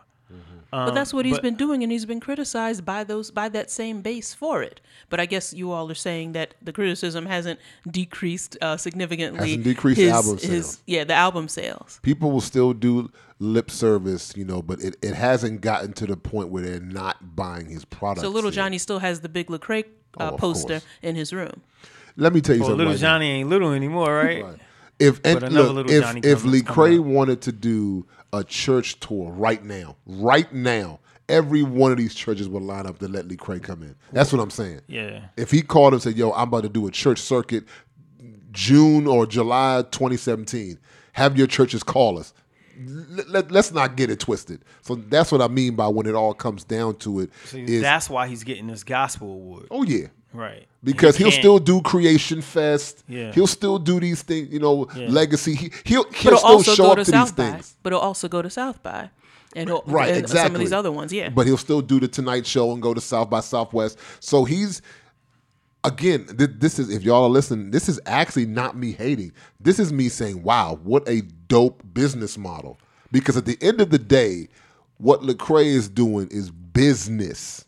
But that's what he's Um, but- been doing, and he's been criticized by those by that same base for it. But I guess you all are saying that the criticism hasn't decreased uh, significantly. Hasn't decreased his, album his- sales. yeah, the album sales. People will still do lip service, you know, but it, it hasn't gotten to the point where they're not buying his product. So Little Johnny still has the big Lecrae uh, Oh, poster course. in his room. Let me tell you Well, something. little right now. Johnny ain't little anymore, right? Right. If and look, Little if if comes- Lee coming Cray up. wanted to do a church tour right now, right now, every one of these churches would line up to let Lecrae come in. That's what I'm saying. Yeah. If he called and said, "Yo, I'm about to do a church circuit, June or July 2017, have your churches call us." Let, us not get it twisted. So that's what I mean by when it all comes down to it. Is that's why he's getting this gospel award, oh yeah, right? because He he'll can't- still do Creation Fest. Yeah. He'll still do these things, you know, Yeah. legacy. He, he'll he'll it'll still also show go up to to these by. things. But he'll also go to South by. and, he'll- Right, and exactly. some of these other ones. Yeah, But he'll still do the Tonight Show and go to South by Southwest. So he's again. Th- this is if y'all are listening. This is actually not me hating. This is me saying, "Wow, what a dope business model." Because at the end of the day, what Lecrae is doing is business.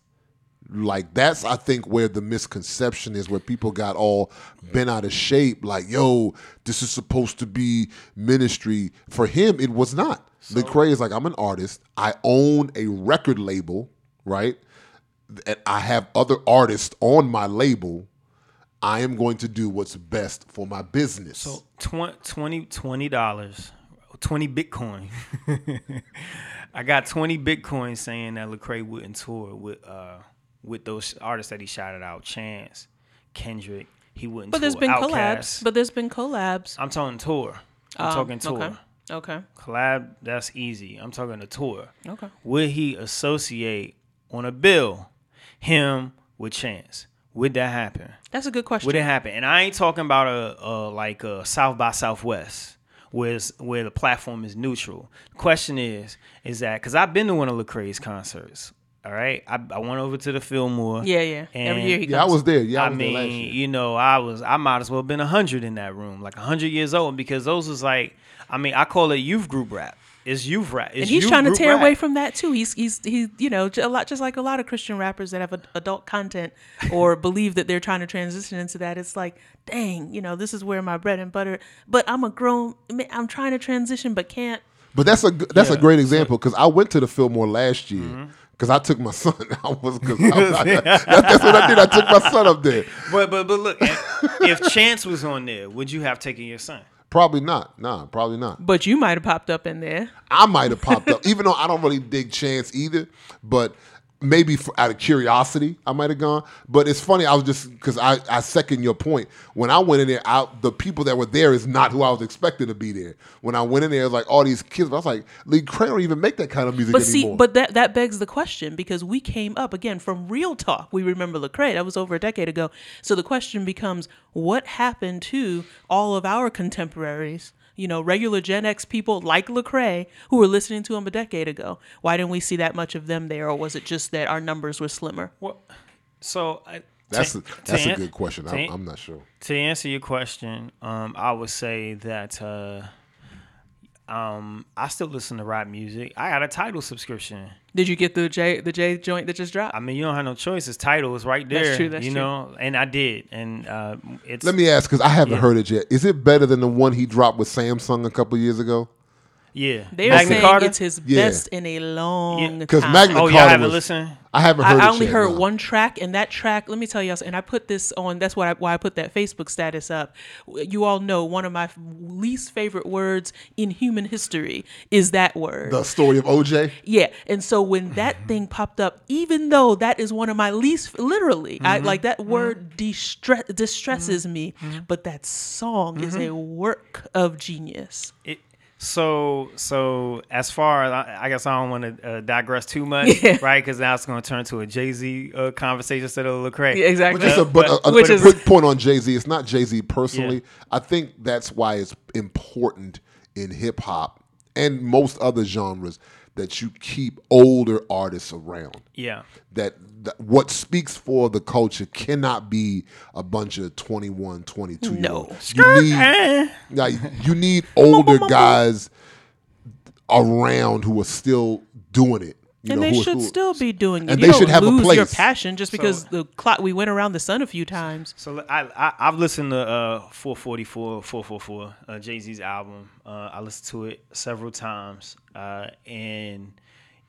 Like that's I think where the misconception is, where people got all bent out of shape. Like, yo, this is supposed to be ministry. For him, it was not. Lecrae is like, I'm an artist. I own a record label, right? And I have other artists on my label. I am going to do what's best for my business. So tw- 20 dollars, twenty Bitcoin. [laughs] I got twenty Bitcoin saying that Lecrae wouldn't tour with uh with those artists that he shouted out, Chance, Kendrick. He wouldn't. but there's been Outkast. collabs. But there's been collabs. I'm talking tour. I'm Um, talking tour. Okay. Okay. Collab, that's easy. I'm talking a tour. Okay. Would he associate on a bill him with Chance? Would that happen? That's a good question. Would it happen? And I ain't talking about a, a like a South by Southwest, where where the platform is neutral. The question is, is that because I've been to one of Lecrae's concerts. All right, I, I went over to the Fillmore. Yeah, yeah. Every year he yeah, I was there. Yeah, I, I was there last mean, year. you know, I was I might as well have been hundred in that room, like hundred years old, because those was like, I mean, I call it youth group rap. It's youth rap. It's and he's trying to tear rap. away from that too. He's he's he you know j- a lot just like a lot of Christian rappers that have a, adult content or [laughs] believe that they're trying to transition into that. It's like, dang, you know, this is where my bread and butter. But I'm a grown. I'm trying to transition, but can't. But that's a g- that's a great example because I went to the Fillmore last year Mm-hmm. Because I took my son. [laughs] I was because [laughs] that's, that's what I did. I took my son up there. But but but look, [laughs] if Chance was on there, would you have taken your son? Probably not. Nah, probably not. But you might have popped up in there. I might have popped up, even though I don't really dig Chance either. But maybe for, out of curiosity, I might have gone. But it's funny. I was just because I, I second your point. When I went in there, I, the people that were there is not who I was expecting to be there. When I went in there, it was like all these kids. I was like, Lecrae don't even make that kind of music But anymore. see, but that that begs the question because we came up again from Real Talk. We remember Lecrae. That was over a decade ago. So the question becomes, what happened to all of our contemporaries? You know, regular Gen X people like Lecrae who were listening to him a decade ago. Why didn't we see that much of them there, or was it just that our numbers were slimmer? Well, so I, that's to- a, that's to a an- good question. to I'm, an- I'm not sure. to answer your question, um, I would say that uh, um, I still listen to rap music. I got a Tidal subscription. Did you get the J the J joint that just dropped? I mean, you don't have no choice. It's Tidal. It's right there. That's true, that's you true. know, and I did, and uh, it's. Let me ask because I haven't heard it yet. Is it better than the one he dropped with Samsung a couple years ago? Yeah, They're Magna saying Carta? it's his Yeah. best in a long time Because time. Magna Oh, y'all Carta haven't was- listened. I haven't heard. I, I it only yet, heard no. one track, and that track. Let me tell y'all, and I put this on. That's why I, why I put that Facebook status up. You all know one of my f- least favorite words in human history is that word. The story of OJ. yeah, and so when that mm-hmm. thing popped up, even though that is one of my least, literally, I mm-hmm. like that word mm-hmm. distress distresses me. But that song is a work of genius. It, so so as far as I, I guess I don't want to uh, digress too much, [laughs] Yeah. right? Because now it's going to turn to a Jay Z uh, conversation instead of Lecrae. Yeah, exactly. But just a, but a, a, Which a is- quick point on Jay Z. It's not Jay Z personally. I think that's why it's important in hip hop and most other genres that you keep older artists around. Yeah. That, that what speaks for the culture cannot be a bunch of 21, 22 year No. olds. You need, Eh. like, you [laughs] need older guys around who are still doing it. You and know, they who- should who- still be doing it. and you they don't should have a lose your passion just because the clock we went around the sun a few times. So I, I I've listened to uh 444 444 uh, Jay Z's album. Uh, I listened to it several times, uh, and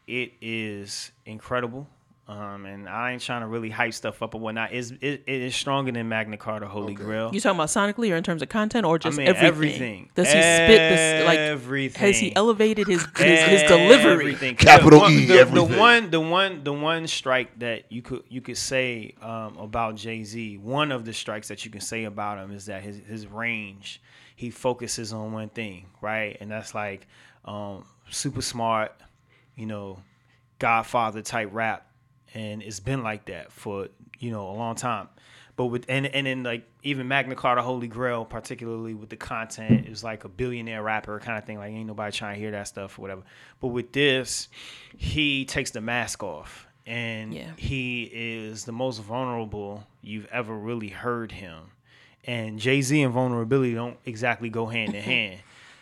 it is incredible. Um, and I ain't trying to really hype stuff up or whatnot. It's, it, it is stronger than Magna Carta Holy Grail. You talking about sonically or in terms of content or just mean, everything? everything. Does he spit this like? Everything. Has he elevated his his, his delivery? Everything. Capital The one- E, The, the one, the one, the one strike that you could you could say um, about Jay Z. One of the strikes that you can say about him is that his his range. He focuses on one thing, right, and that's like um, super smart. You know, Godfather type rap, and it's been like that for you know a long time. but with and and then like even Magna Carta Holy Grail, particularly with the content, is like a billionaire rapper kind of thing. Like ain't nobody trying to hear that stuff or whatever. But with this, he takes the mask off and Yeah. he is the most vulnerable you've ever really heard him. And Jay Z and vulnerability don't exactly go hand in [laughs] hand.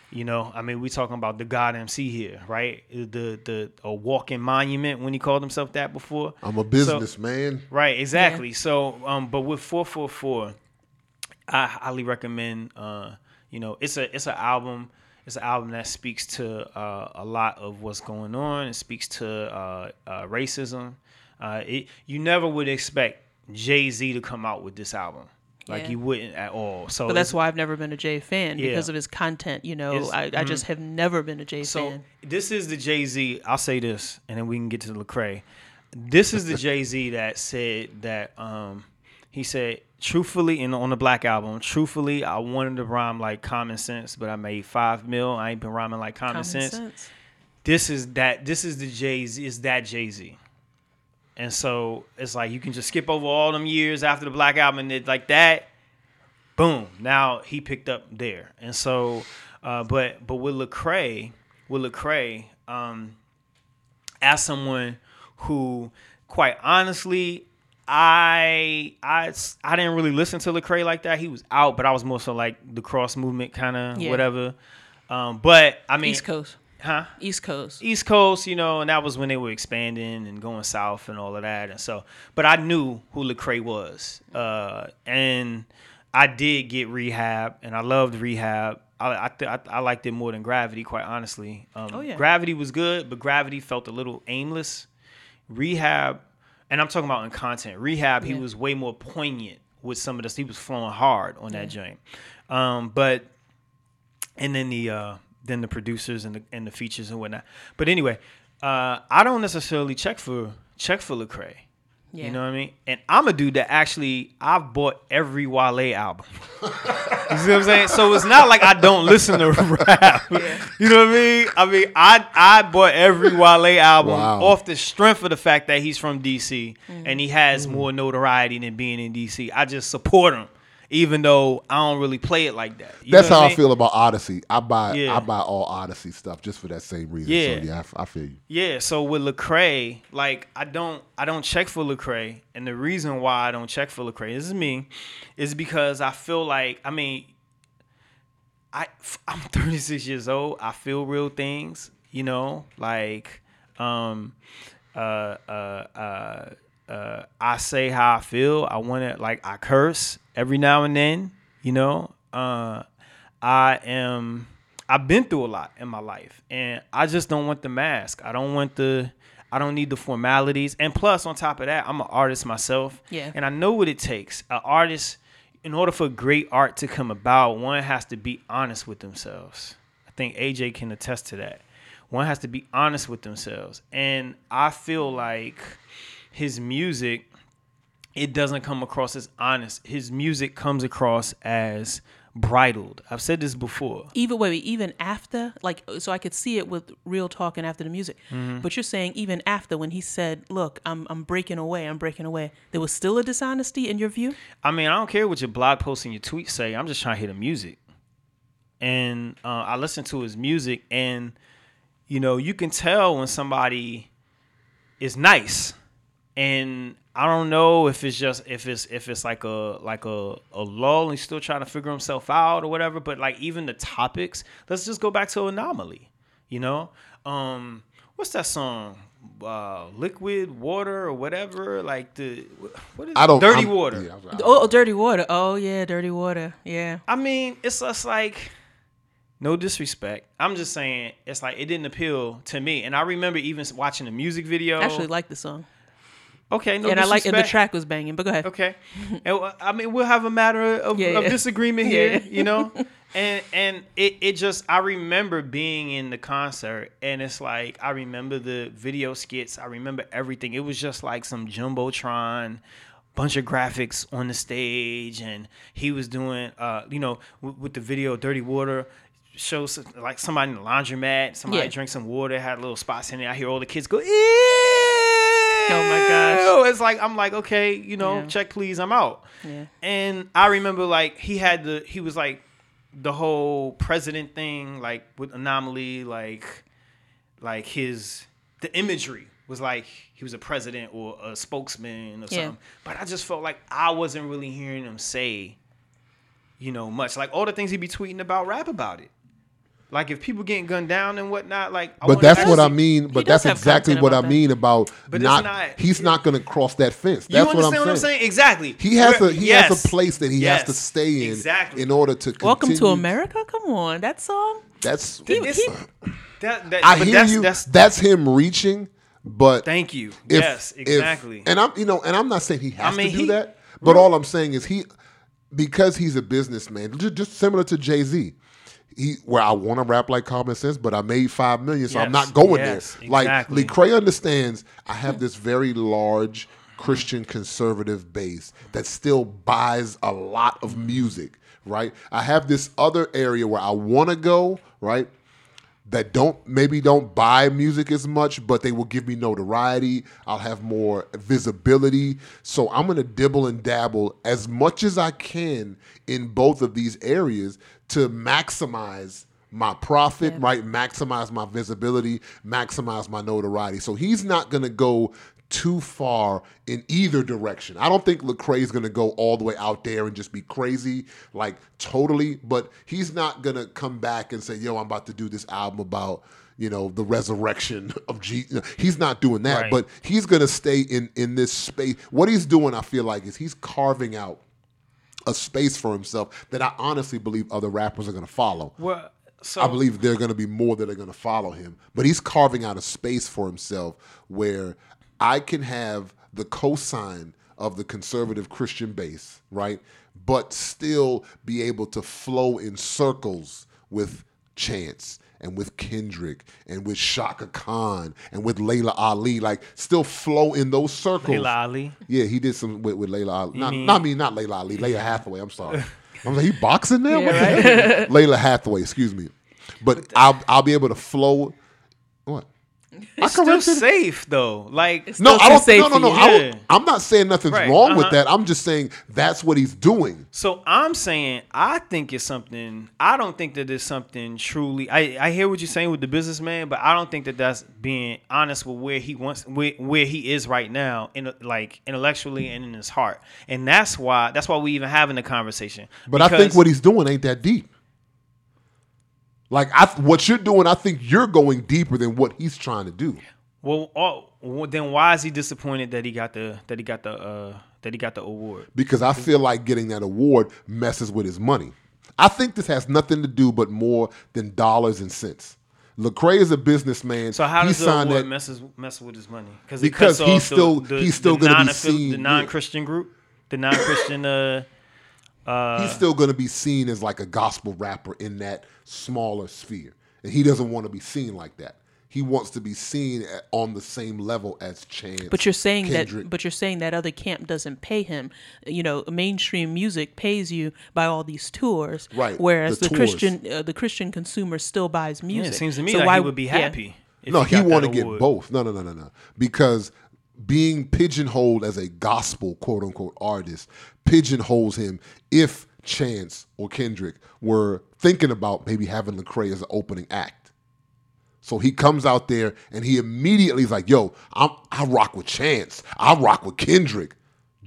You know, I mean, we talking about the God MC here, right? The the a walking monument when he called himself that before. I'm a So- businessman. Right, exactly. So, um, but with four four four, I highly recommend. Uh, you know, it's a it's an album. It's an album that speaks to uh, a lot of what's going on. It speaks to uh, uh, racism. Uh, it you never would expect Jay Z to come out with this album, like Yeah. you wouldn't at all. So But that's why I've never been a Jay fan Yeah. because of his content. You know, I, I just have never been a Jay So fan. this is the Jay Z. I'll say this, and then we can get to Lecrae. This is the [laughs] Jay Z that said that um, he said truthfully in on the Black album. Truthfully, I wanted to rhyme like common sense, but I made five mil. I ain't been rhyming like common, Common sense. sense. This is that. This is the Jay Z. Is that Jay Z? And so it's like you can just skip over all them years after the Black album, and it like that. Boom! Now he picked up there, and so, uh, but but with Lecrae, with Lecrae, um, as someone who, quite honestly, I I I didn't really listen to Lecrae like that. He was out, but I was more so like the cross movement kind of Yeah. whatever. Um, but I mean, East Coast. Huh? East Coast. East Coast, you know, and that was when they were expanding and going south and all of that. And so, but I knew who Lecrae was, uh, and I did get Rehab, and I loved Rehab. I I, th- I I liked it more than Gravity, quite honestly. Um, Oh, yeah. Gravity was good, but Gravity felt a little aimless. Rehab, and I'm talking about in content. Rehab, he was way more poignant with some of this. He was flowing hard on that joint. Um, but and then the uh then the producers and the and the features and whatnot. But anyway, uh I don't necessarily check for check for Lecrae. Yeah. You know what I mean? And I'm a dude that actually I've bought every Wale album. [laughs] you see what I'm saying? So it's not like I don't listen to [laughs] rap. You know what I mean? I mean I I bought every Wale album Wow. off the strength of the fact that he's from DC and he has more notoriety than being in DC. I just support him. Even though I don't really play it like that. You That's how I mean? feel about Oddisee. I buy Yeah. I buy all Oddisee stuff just for that same reason. Yeah. So yeah, I, I feel you. Yeah, so with Lecrae, like I don't I don't check for Lecrae, and the reason why I don't check for Lecrae, this is me, is because I feel like I mean, I I'm [laughs] 36 years old. I feel real things, you know, like um uh uh uh uh I say how I feel. I want to like I curse every now and then, you know. Uh I am I've been through a lot in my life and I just don't want the mask. I don't want the I don't need the formalities. And plus on top of that, I'm an artist myself. Yeah. And I know what it takes. An artist in order for great art to come about, one has to be honest with themselves. I think AJ can attest to that. One has to be honest with themselves. And I feel like his music it doesn't come across as honest. His music comes across as bridled. I've said this before. Even wait, even after, like, so I could see it with real talking after the music. Mm-hmm. But you're saying even after when he said, "Look, I'm I'm breaking away, I'm breaking away," there was still a dishonesty in your view. I mean, I don't care what your blog posts and your tweets say. I'm just trying to hear the music. And uh, I listen to his music, and you know, you can tell when somebody is nice. And I don't know if it's just if it's if it's like a like a a lull and he's still trying to figure himself out or whatever. But like even the topics, let's just go back to anomaly. You know, um, what's that song? Uh, liquid water or whatever. Like the what is I don't dirty I'm- water. yeah, I- I- Oh, oh, dirty water. Oh yeah, dirty water. Yeah. I mean, it's just like no disrespect. I'm just saying it's like it didn't appeal to me. And I remember even watching the music video. I actually like the song, okay, no and I like and the track was banging. But go ahead. Okay, and, uh, I mean we'll have a matter of, Yeah, of yeah. disagreement [laughs] here, yeah. you know. And and it, it just I remember being in the concert and it's like I remember the video skits. I remember everything. It was just like some jumbotron bunch of graphics on the stage and he was doing uh you know with, with the video dirty water shows like somebody in the laundromat somebody Yeah. drank some water had little spots in it i hear all the kids go Oh my gosh. It's like I'm like, okay, you know, Yeah. check please, I'm out. Yeah. And I remember like he had the he was like the whole president thing, like with anomaly, like like his the imagery was like he was a president or a spokesman or Yeah. something. But I just felt like I wasn't really hearing him say, you know, much. Like all the things he'd be tweeting about, rap about it. Like if people getting gunned down and whatnot, like I But that's what I mean. But that's exactly what I about that. mean about But not, not- He's not going to cross that fence. You That's what I'm what I'm saying. saying? Exactly. He has Where- a he yes. has a place that he has to stay in Exactly. in order to Welcome to America. Come on, that song. That's It's- that, that, I but hear that's, you. That's, That's, him reaching, but thank you. if- yes, if- exactly. and I'm you know, and I'm not saying he has I mean, to do he- that, but all I'm saying is he because he's a businessman, ju- just similar to Jay Z. He where I want to rap like common sense, but I made five million, so I'm not going yes, there. Like exactly. Lecrae understands, I have this very large Christian conservative base that still buys a lot of music. Right, I have this other area where I want to go. Right, that don't maybe don't buy music as much, but they will give me notoriety. I'll have more visibility. So I'm gonna dibble and dabble as much as I can in both of these areas to maximize my profit, right? Maximize my visibility, maximize my notoriety. So he's not gonna go too far in either direction. I don't think Lecrae is going to go all the way out there and just be crazy, like totally. But he's not going to come back and say, "Yo, I'm about to do this album about." You know the resurrection [laughs] of Jesus. He's not doing that, Right. but he's gonna stay in in this space. What he's doing, I feel like, is he's carving out a space for himself that I honestly believe other rappers are gonna follow. well, so I believe there are going to be more that are going to follow him. But he's carving out a space for himself where I can have the cosign of the conservative Christian base, right? But still be able to flow in circles with Chance and with Kendrick and with Chaka Khan and with Laila Ali, like still flow in those circles. Laila Ali. Yeah, he did some with, with Laila Ali. Not, mean- not me, not Laila Ali. Lalah Hathaway. I'm sorry. [laughs] I'm like, he boxing now? Yeah, Lalah Hathaway, excuse me. But [laughs] I'll I'll be able to flow. What? it's still safe though. Like It's No, still I don't. safe No, no, no. Yeah. I am not saying nothing's Right, wrong with uh-huh. that. I'm just saying that's what he's doing. So I'm saying I think it's something. I don't think that it's something truly. I, I hear what you're saying with the businessman, but I don't think that that's being honest with where he wants where, where he is right now, in like intellectually and in his heart, and that's why that's why we even having the conversation. But I think what he's doing ain't that deep. Like I, what you're doing, I think you're going deeper than what he's trying to do. well, oh, well, then why is he disappointed that he got the that he got the uh that he got the award? because I feel like getting that award messes with his money. I think this has nothing to do but more than dollars and cents. Lecrae is a businessman. So how he does the signed award that messes mess with his money? Because he's still- he's still gonna be seen- the non-Christian group, the non-Christian. uh he's still going to be seen as like a gospel rapper in that smaller sphere, and he doesn't want to be seen like that. He wants to be seen at, on the same level as Chance. But you're saying Kendrick. that. But you're saying that other camp doesn't pay him. You know, mainstream music pays you by all these tours, Right, Whereas the the, tours. Christian, uh, the Christian consumer still buys Yeah, music. it seems to me So like why- he would be yeah. happy. if no, he got that want to get both. No, no, no, no, no. Because being pigeonholed as a gospel quote unquote artist pigeonholes him if Chance or Kendrick were thinking about maybe having Lecrae as an opening act. So he comes out there and he immediately is like, "Yo, I'm, I rock with Chance. I rock with Kendrick.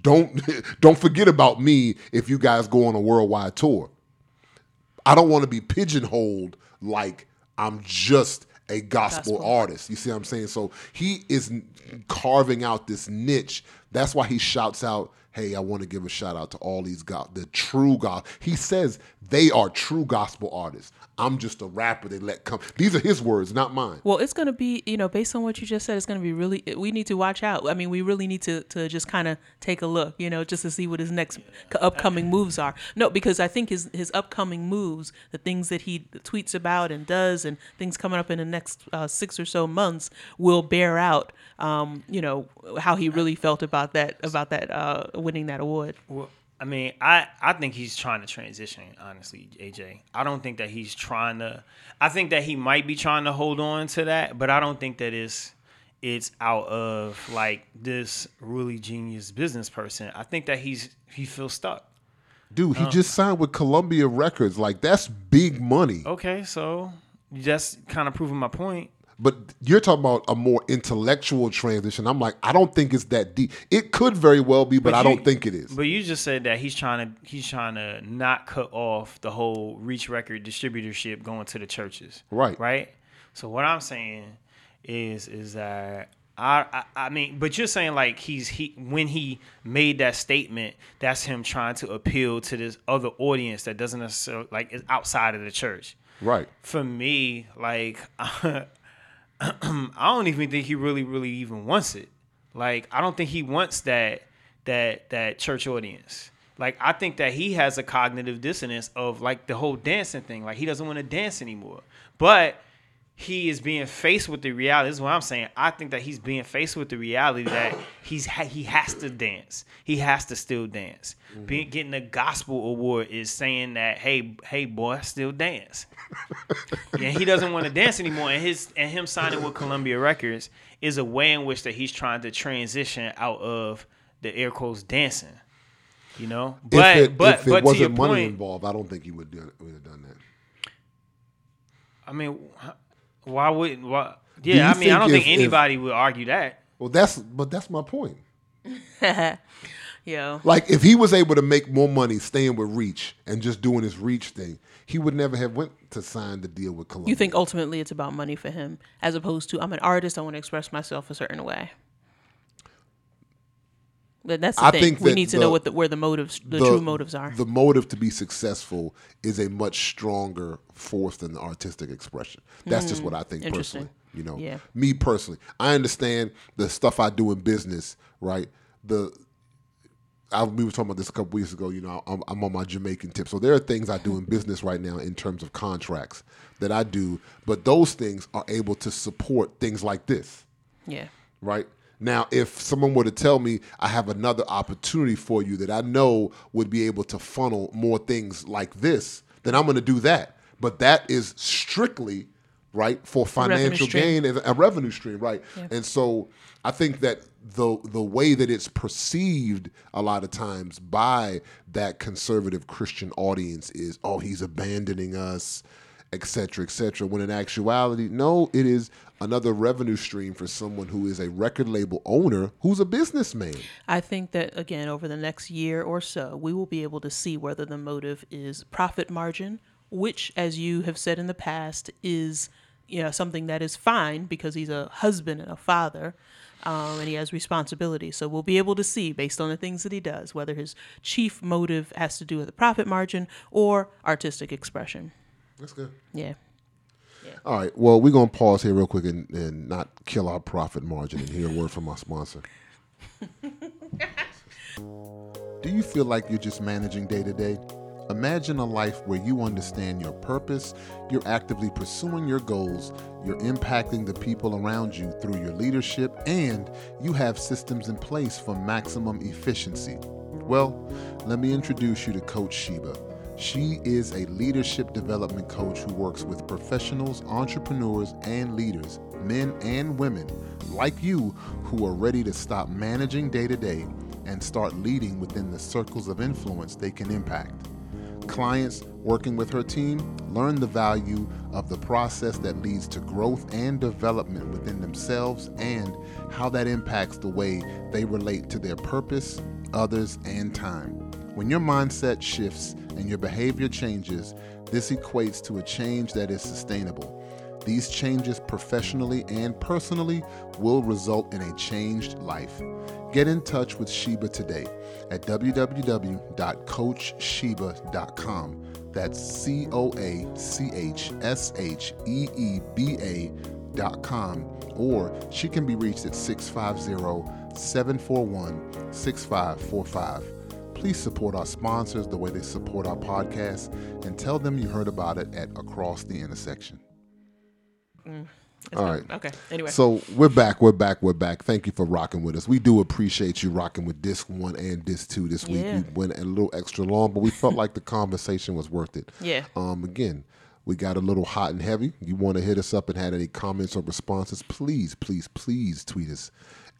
Don't [laughs] don't forget about me if you guys go on a worldwide tour." I don't want to be pigeonholed like I'm just a gospel, Gospel. artist. You see what I'm saying? So he is carving out this niche. That's why he shouts out, "Hey, I want to give a shout out to all these God, the true God." He says they are true gospel artists. I'm just a rapper they let come. These are his words, not mine. Well, it's going to be, you know, based on what you just said, it's going to be really, we need to watch out. I mean, we really need to, to just kind of take a look, you know, just to see what his next c- upcoming moves are. No, because I think his, his upcoming moves, the things that he tweets about and does and things coming up in the next uh, six or so months will bear out, um, you know, how he really felt about that, about that, uh, winning that award. Well, I mean, I, I think he's trying to transition, honestly, AJ. I don't think that he's trying to I think that he might be trying to hold on to that, but I don't think that it's it's out of like this really genius business person. I think that he's he feels stuck. Dude, he uh, just signed with Columbia Records. Like that's big money. Okay, so that's kind of proving my point. But you're talking about a more intellectual transition. I'm like, I don't think it's that deep. It could very well be, but, I you- don't think it is. But you just said that he's trying to he's trying to not cut off the whole Reach Record distributorship going to the churches. Right. Right. So what I'm saying is is that I, I I mean, but you're saying like he's he when he made that statement, that's him trying to appeal to this other audience that doesn't necessarily like is outside of the church. right. For me, like [laughs] I don't even think he really, really even wants it. Like I don't think he wants that that that church audience. Like I think that he has a cognitive dissonance of like the whole dancing thing. Like he doesn't want to dance anymore. But he is being faced with the reality. This is what I'm saying. I think that he's being faced with the reality that he's ha- he has to dance. He has to still dance. Mm-hmm. Being getting a gospel award is saying that hey hey boy, still dance. [laughs] yeah, he doesn't want to dance anymore. And his and him signing with Columbia Records is a way in which that he's trying to transition out of the air quotes dancing. You know, but if it, but if it but wasn't money point, involved, I don't think he would, do, would have done that. I mean, why would why? you Yeah, I mean, I don't think if- if- anybody would argue that. Well, that's but that's my point. [laughs] Yo. Like if he was able to make more money staying with Reach and just doing his Reach thing, he would never have went to sign the deal with Columbia. You think ultimately it's about money for him, as opposed to I'm an artist, I want to express myself a certain way. But that's the I thing. think we need to the- know what the, where the motives, the, true motives are. The motive to be successful is a much stronger force than the artistic expression. That's just what I think Hmm. Personally. You know, Yeah. me personally, I understand the stuff I do in business, right? The I, we were talking about this a couple weeks ago. You know, I'm, I'm on my Jamaican tip. So there are things I do in business right now in terms of contracts that I do, but those things are able to support things like this yeah. right? Now, if someone were to tell me I have another opportunity for you that I know would be able to funnel more things like this, then I'm going to do that. But that is strictly right for financial gain and a revenue stream, right? And so I think that the the way that it's perceived a lot of times by that conservative Christian audience is, oh, he's abandoning us, et cetera, et cetera. When in actuality, no, it is another revenue stream for someone who is a record label owner who's a businessman. I think that again over the next year or so, we will be able to see whether the motive is profit margin, which, as you have said in the past, is you know something that is fine because he's a husband and a father, um, and he has responsibility. So we'll be able to see based on the things that he does whether his chief motive has to do with the profit margin or artistic expression. That's good. Yeah. All right. Well, we're gonna pause here real quick and, and not kill our profit margin and hear a word from our sponsor. [laughs] Do you feel like you're just managing day to day? Imagine a life where you understand your purpose, you're actively pursuing your goals, you're impacting the people around you through your leadership, and you have systems in place for maximum efficiency. Well, let me introduce you to Coach Sheeba. She is a leadership development coach who works with professionals, entrepreneurs, and leaders, men and women like you who are ready to stop managing day to day and start leading within the circles of influence they can impact. Clients working with her team learn the value of the process that leads to growth and development within themselves and how that impacts the way they relate to their purpose, others, and time. When your mindset shifts and your behavior changes, this equates to a change that is sustainable. These changes professionally and personally will result in a changed life. Get in touch with Sheeba today at www.coachsheeba.com. That's C O A C H S H E E B A.com. Or she can be reached at 650 741 6545. Please support our sponsors the way they support our podcast and tell them you heard about it at Across the Intersection. All right. Okay. Anyway. So we're back. We're back. We're back. Thank you for rocking with us. We do appreciate you rocking with disc one and disc two this week. Yeah. We went a little extra long, but we felt like the conversation was worth it. Yeah. Um. Again, we got a little hot and heavy. You want to hit us up and had any comments or responses? Please, please, please tweet us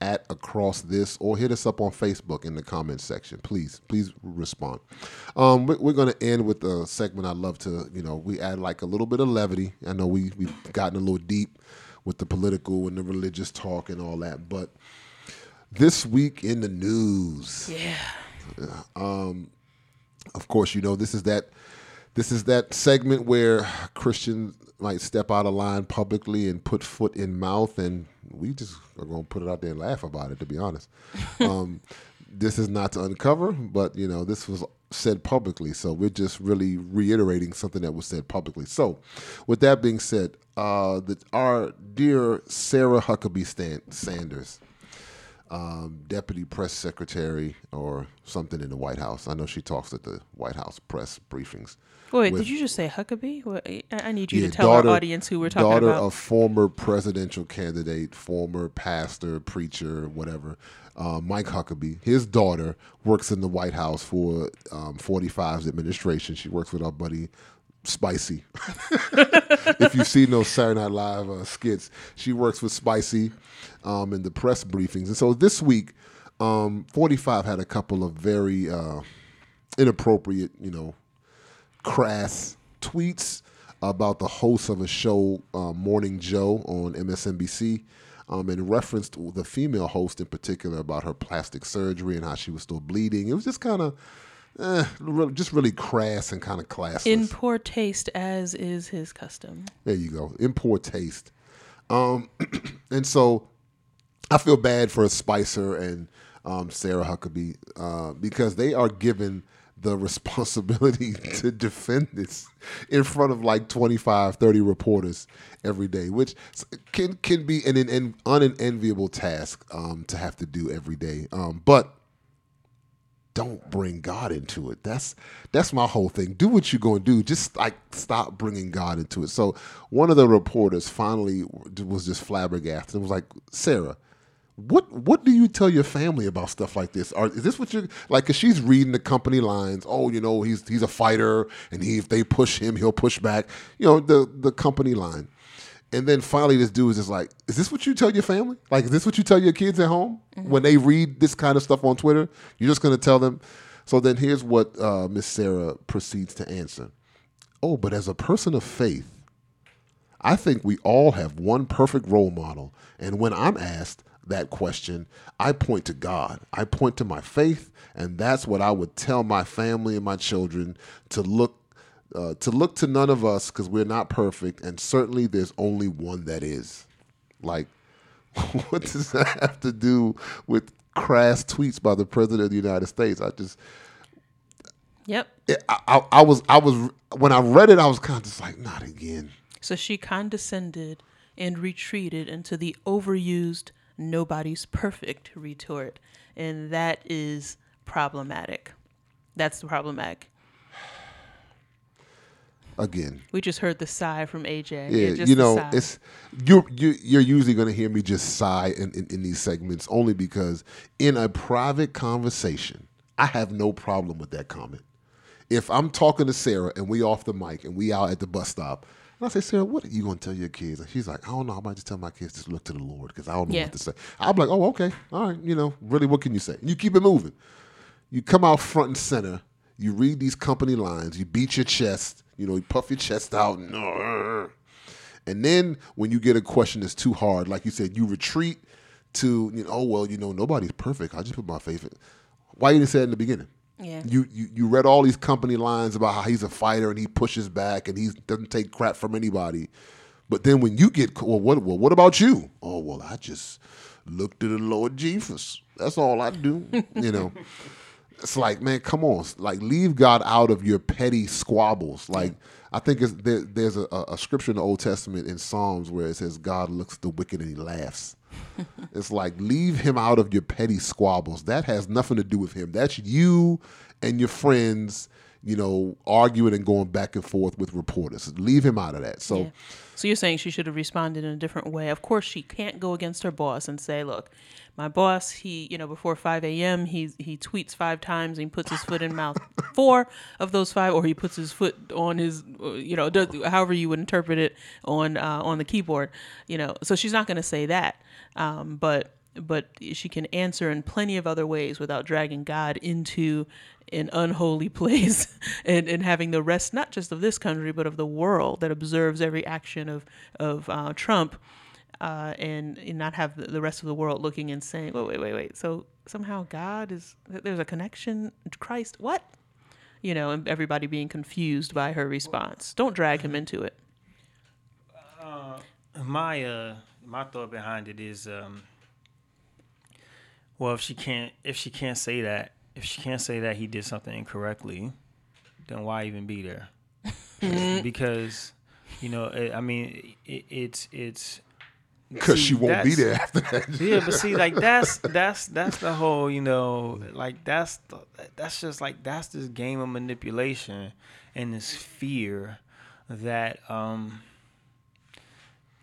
at across this or hit us up on Facebook in the comments section. Please, please respond. Um, we- we're going to end with a segment I love to, you know, we add like a little bit of levity. I know we, we've gotten a little deep with the political and the religious talk and all that, but this week in the news yeah. of course, you know this is that this is that segment where Christians might step out of line publicly and put foot in mouth, and we just are going to put it out there and laugh about it. To be honest, [laughs] um, this is not to uncover, but you know this was said publicly, so we're just really reiterating something that was said publicly. So, with that being said, uh, the, our dear Sarah Huckabee Stan- Sanders um, deputy press secretary or something in the White House. I know she talks at the White House press briefings. Wait, with- did you just say Huckabee? What, I need you Yeah, to tell our audience who we're talking daughter about. Daughter of former presidential candidate, former pastor, preacher, whatever, uh, Mike Huckabee. His daughter works in the White House for um, 45's administration. She works with our buddy Spicy. [laughs] if you've seen those Saturday Night Live uh, skits, she works with Spicy um, in the press briefings. And so this week, um, 45 had a couple of very uh, inappropriate, you know, crass tweets about the host of a show, uh, Morning Joe, on MSNBC, um, and referenced the female host in particular about her plastic surgery and how she was still bleeding. It was just kind of, eh, just really crass and kind of classless. In poor taste, as is his custom. There you go. In poor taste. Um, [clears throat] and so I feel bad for Spicer and um, Sarah Huckabee uh, because they are given the responsibility [laughs] to defend this in front of like 25, 30 reporters every day, which can can be an, an unenviable task um, to have to do every day. Um, but don't bring God into it. That's that's my whole thing. Do what you're going to do. Just like stop bringing God into it. So one of the reporters finally was just flabbergasted and was like, Sarah, what what do you tell your family about stuff like this? Are is this what you're like? Cause she's reading the company lines. Oh, you know, he's he's a fighter, and he if they push him, he'll push back. You know, the the company line. And then finally, this dude is just like, "Is this what you tell your family? Like, is this what you tell your kids at home when they read this kind of stuff on Twitter? You're just going to tell them." So then, here's what uh, Miss Sarah proceeds to answer. Oh, but as a person of faith, I think we all have one perfect role model. And when I'm asked that question, I point to God. I point to my faith, and that's what I would tell my family and my children to look uh, to look to none of us because we're not perfect, and certainly there's only one that is. Like, [laughs] what does that have to do with crass tweets by the president of the United States? I just Yep. it, I, I, I was I was when I read it, I was kind of just like, not again. So she condescended and retreated into the overused nobody's perfect retort. And that is problematic. That's problematic. Again, We just heard the sigh from AJ. Yeah, just you know, it's you're you, you're usually going to hear me just sigh in, in, in these segments only because in a private conversation, I have no problem with that comment. If I'm talking to Sarah and we off the mic and we out at the bus stop, and I say, Sarah, what are you going to tell your kids? And she's like, I don't know. I might just tell my kids to look to the Lord because I don't know Yeah. what to say. I'm like, oh, okay, all right. You know, really, what can you say? And you keep it moving. You come out front and center. You read these company lines. You beat your chest. You know, you puff your chest out. And, uh, and then when you get a question that's too hard, like you said, you retreat to, you know, oh well, you know, nobody's perfect. I just put my faith in. Why you didn't say it in the beginning? Yeah. You, you you read all these company lines about how he's a fighter and he pushes back and he doesn't take crap from anybody. But then when you get well, what well, what about you? Oh well, I just look to the Lord Jesus. That's all I do. you know. [laughs] It's like, man, come on. Like, leave God out of your petty squabbles. Like, I think it's, there, there's a, a scripture in the Old Testament in Psalms where it says, God looks at the wicked and he laughs. it's like, leave him out of your petty squabbles. That has nothing to do with him. That's you and your friends, you know, arguing and going back and forth with reporters. Leave him out of that. So. Yeah. So you're saying she should have responded in a different way. Of course, she can't go against her boss and say, "Look, my boss, he, you know, before 5 a.m., he he tweets five times and he puts his foot in mouth [laughs] four of those five, or he puts his foot on his, uh, you know, does, however you would interpret it on uh, on the keyboard, you know." So she's not going to say that, um, but but she can answer in plenty of other ways without dragging God into an unholy [laughs] place and, and having the rest not just of this country but of the world that observes every action of of uh, Trump uh, and, and not have the- rest of the world looking and saying wait wait wait wait. So somehow God is there's a connection? Christ? What? You know and everybody being confused by her response. Don't drag him into it. My uh my thought behind it is um well if she can't if she can't say that if she can't say that he did something incorrectly then why even be there [laughs] because you know i I mean it, it's it's Because she won't be there after that. [laughs] yeah, but see, like that's [laughs] that's that's the whole, you know, like that's the, that's just like that's this game of manipulation and this fear that um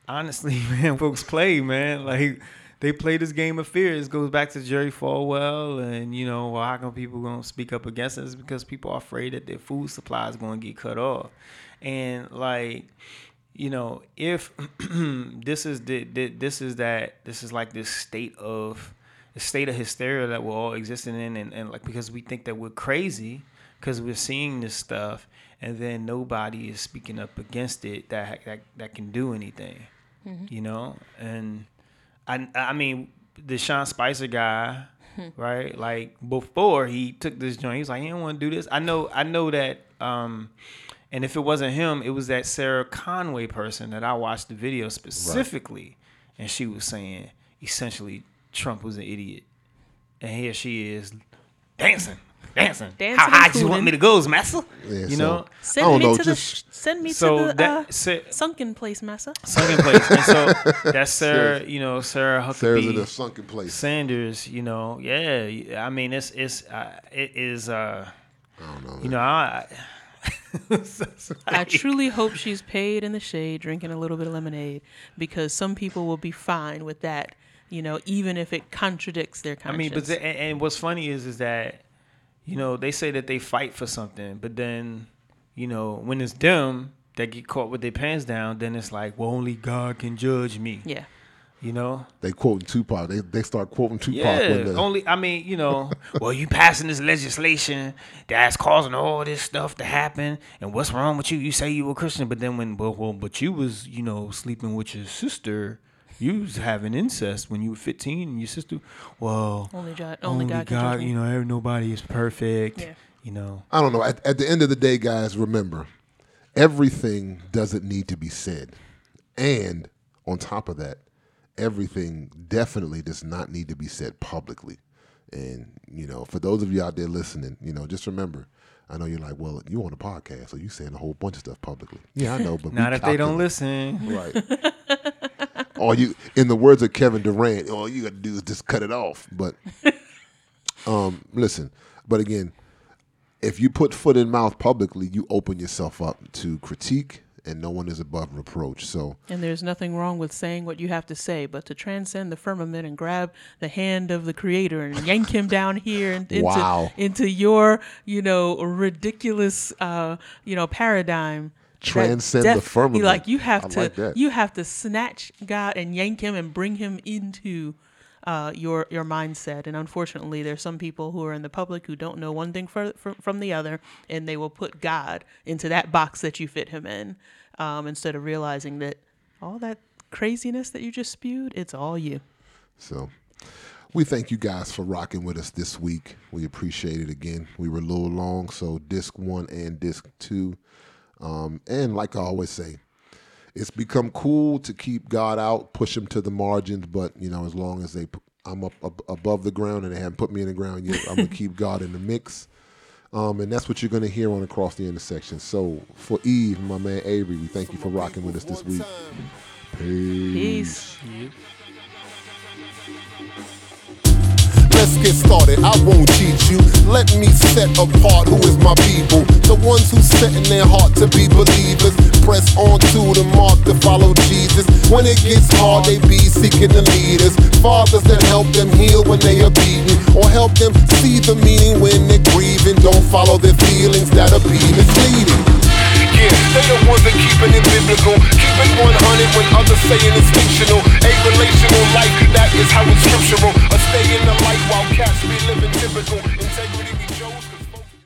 honestly, man, folks play, man. Like they play this game of fear. It goes back to Jerry Falwell, and you know, well, how come people gonna speak up against us? Because people are afraid that their food supply is gonna get cut off, and like you know, if [clears throat] this is the, the this is that this is like this state of the state of hysteria that we're all existing in, and, and like because we think that we're crazy because we're seeing this stuff, and then nobody is speaking up against it that that that can do anything, mm-hmm. you know, and I I mean the Sean Spicer guy. Right, like before he took this joint, he's like, he don't want to do this. I know, I know that um, and if it wasn't him, it was that Sarah Conway person that I watched the video specifically, and she was saying essentially Trump was an idiot, and here she is dancing, dancing. Dancing How and high do you want me to go, massa? Yeah, you so- know, send me know, to just- the send me so to the that uh, Sa- sunken place massa sunken place, and so [laughs] that's Sarah. You know, Sarah Sarah's in Huckabee sunken place. Sanders. You know, yeah. I mean, it's it's uh, it is. Uh, I don't know. you know, I. [laughs] I truly hope she's paid in the shade, drinking a little bit of lemonade, because some people will be fine with that. You know, even if it contradicts their I mean, but the, and, and what's funny is is that you know they say that they fight for something, but then you know when it's them that get caught with their pants down, then it's like, well, only God can judge me. yeah, You know. They quoting Tupac. They they start quoting Tupac. Yeah, when the, only I mean, you know, [laughs] well, you passing this legislation that's causing all this stuff to happen, and what's wrong with you? You say you were Christian, but then when, well, well but you was, you know, sleeping with your sister, you was having incest when you were fifteen, and your sister, well, only God, only, God, can judge me. you know, nobody is perfect, Yeah. you know. I don't know. At, at the end of the day, guys, remember, everything doesn't need to be said, and on top of that, everything definitely does not need to be said publicly. And you know, for those of you out there listening, you know, just remember. I know you're like, well, you on a podcast, so you saying a whole bunch of stuff publicly. Yeah, I know, but [laughs] Not we if they don't listen. Right. [laughs] or you, in the words of Kevin Durant, all you got to do is just cut it off. But, [laughs] um, listen. But again, if you put foot in mouth publicly, you open yourself up to critique, and no one is above reproach. So, And there's nothing wrong with saying what you have to say, but to transcend the firmament and grab the hand of the creator and yank him down here and into Wow. into your, you know, ridiculous uh, you know, paradigm. Transcend the firmament. Like you have I to like you have to snatch God and yank him and bring him into uh, your your mindset. And unfortunately, there's some people who are in the public who don't know one thing for, for, from the other, and they will put God into that box that you fit him in, um, instead of realizing that all that craziness that you just spewed, it's all you. so we thank you guys for rocking with us this week. We appreciate it again. We were a little long, so disc one and disc two. Um, and like I always say, it's become cool to keep God out, push him to the margins. But you know, as long as they, I'm up, up above the ground and they haven't put me in the ground yet, I'm gonna keep God in the mix. Um, and that's what you're gonna hear on across the intersection. So for Eve, my man Avery, we thank you for rocking with us this week. Peace. Peace. Let's get started. I won't cheat you. Let me set apart who is my people. The ones who set in their heart to be believers. Press on to the mark to follow Jesus. When it gets hard, they be seeking the leaders. Fathers that help them heal when they are beaten. Or help them see the meaning when they're grieving. Don't follow their feelings that'll be misleading. They the ones that keeping it biblical. Keep it 100 when others saying it's fictional. A relational life, that is how it's scriptural. A stay in the light while cats be living typical.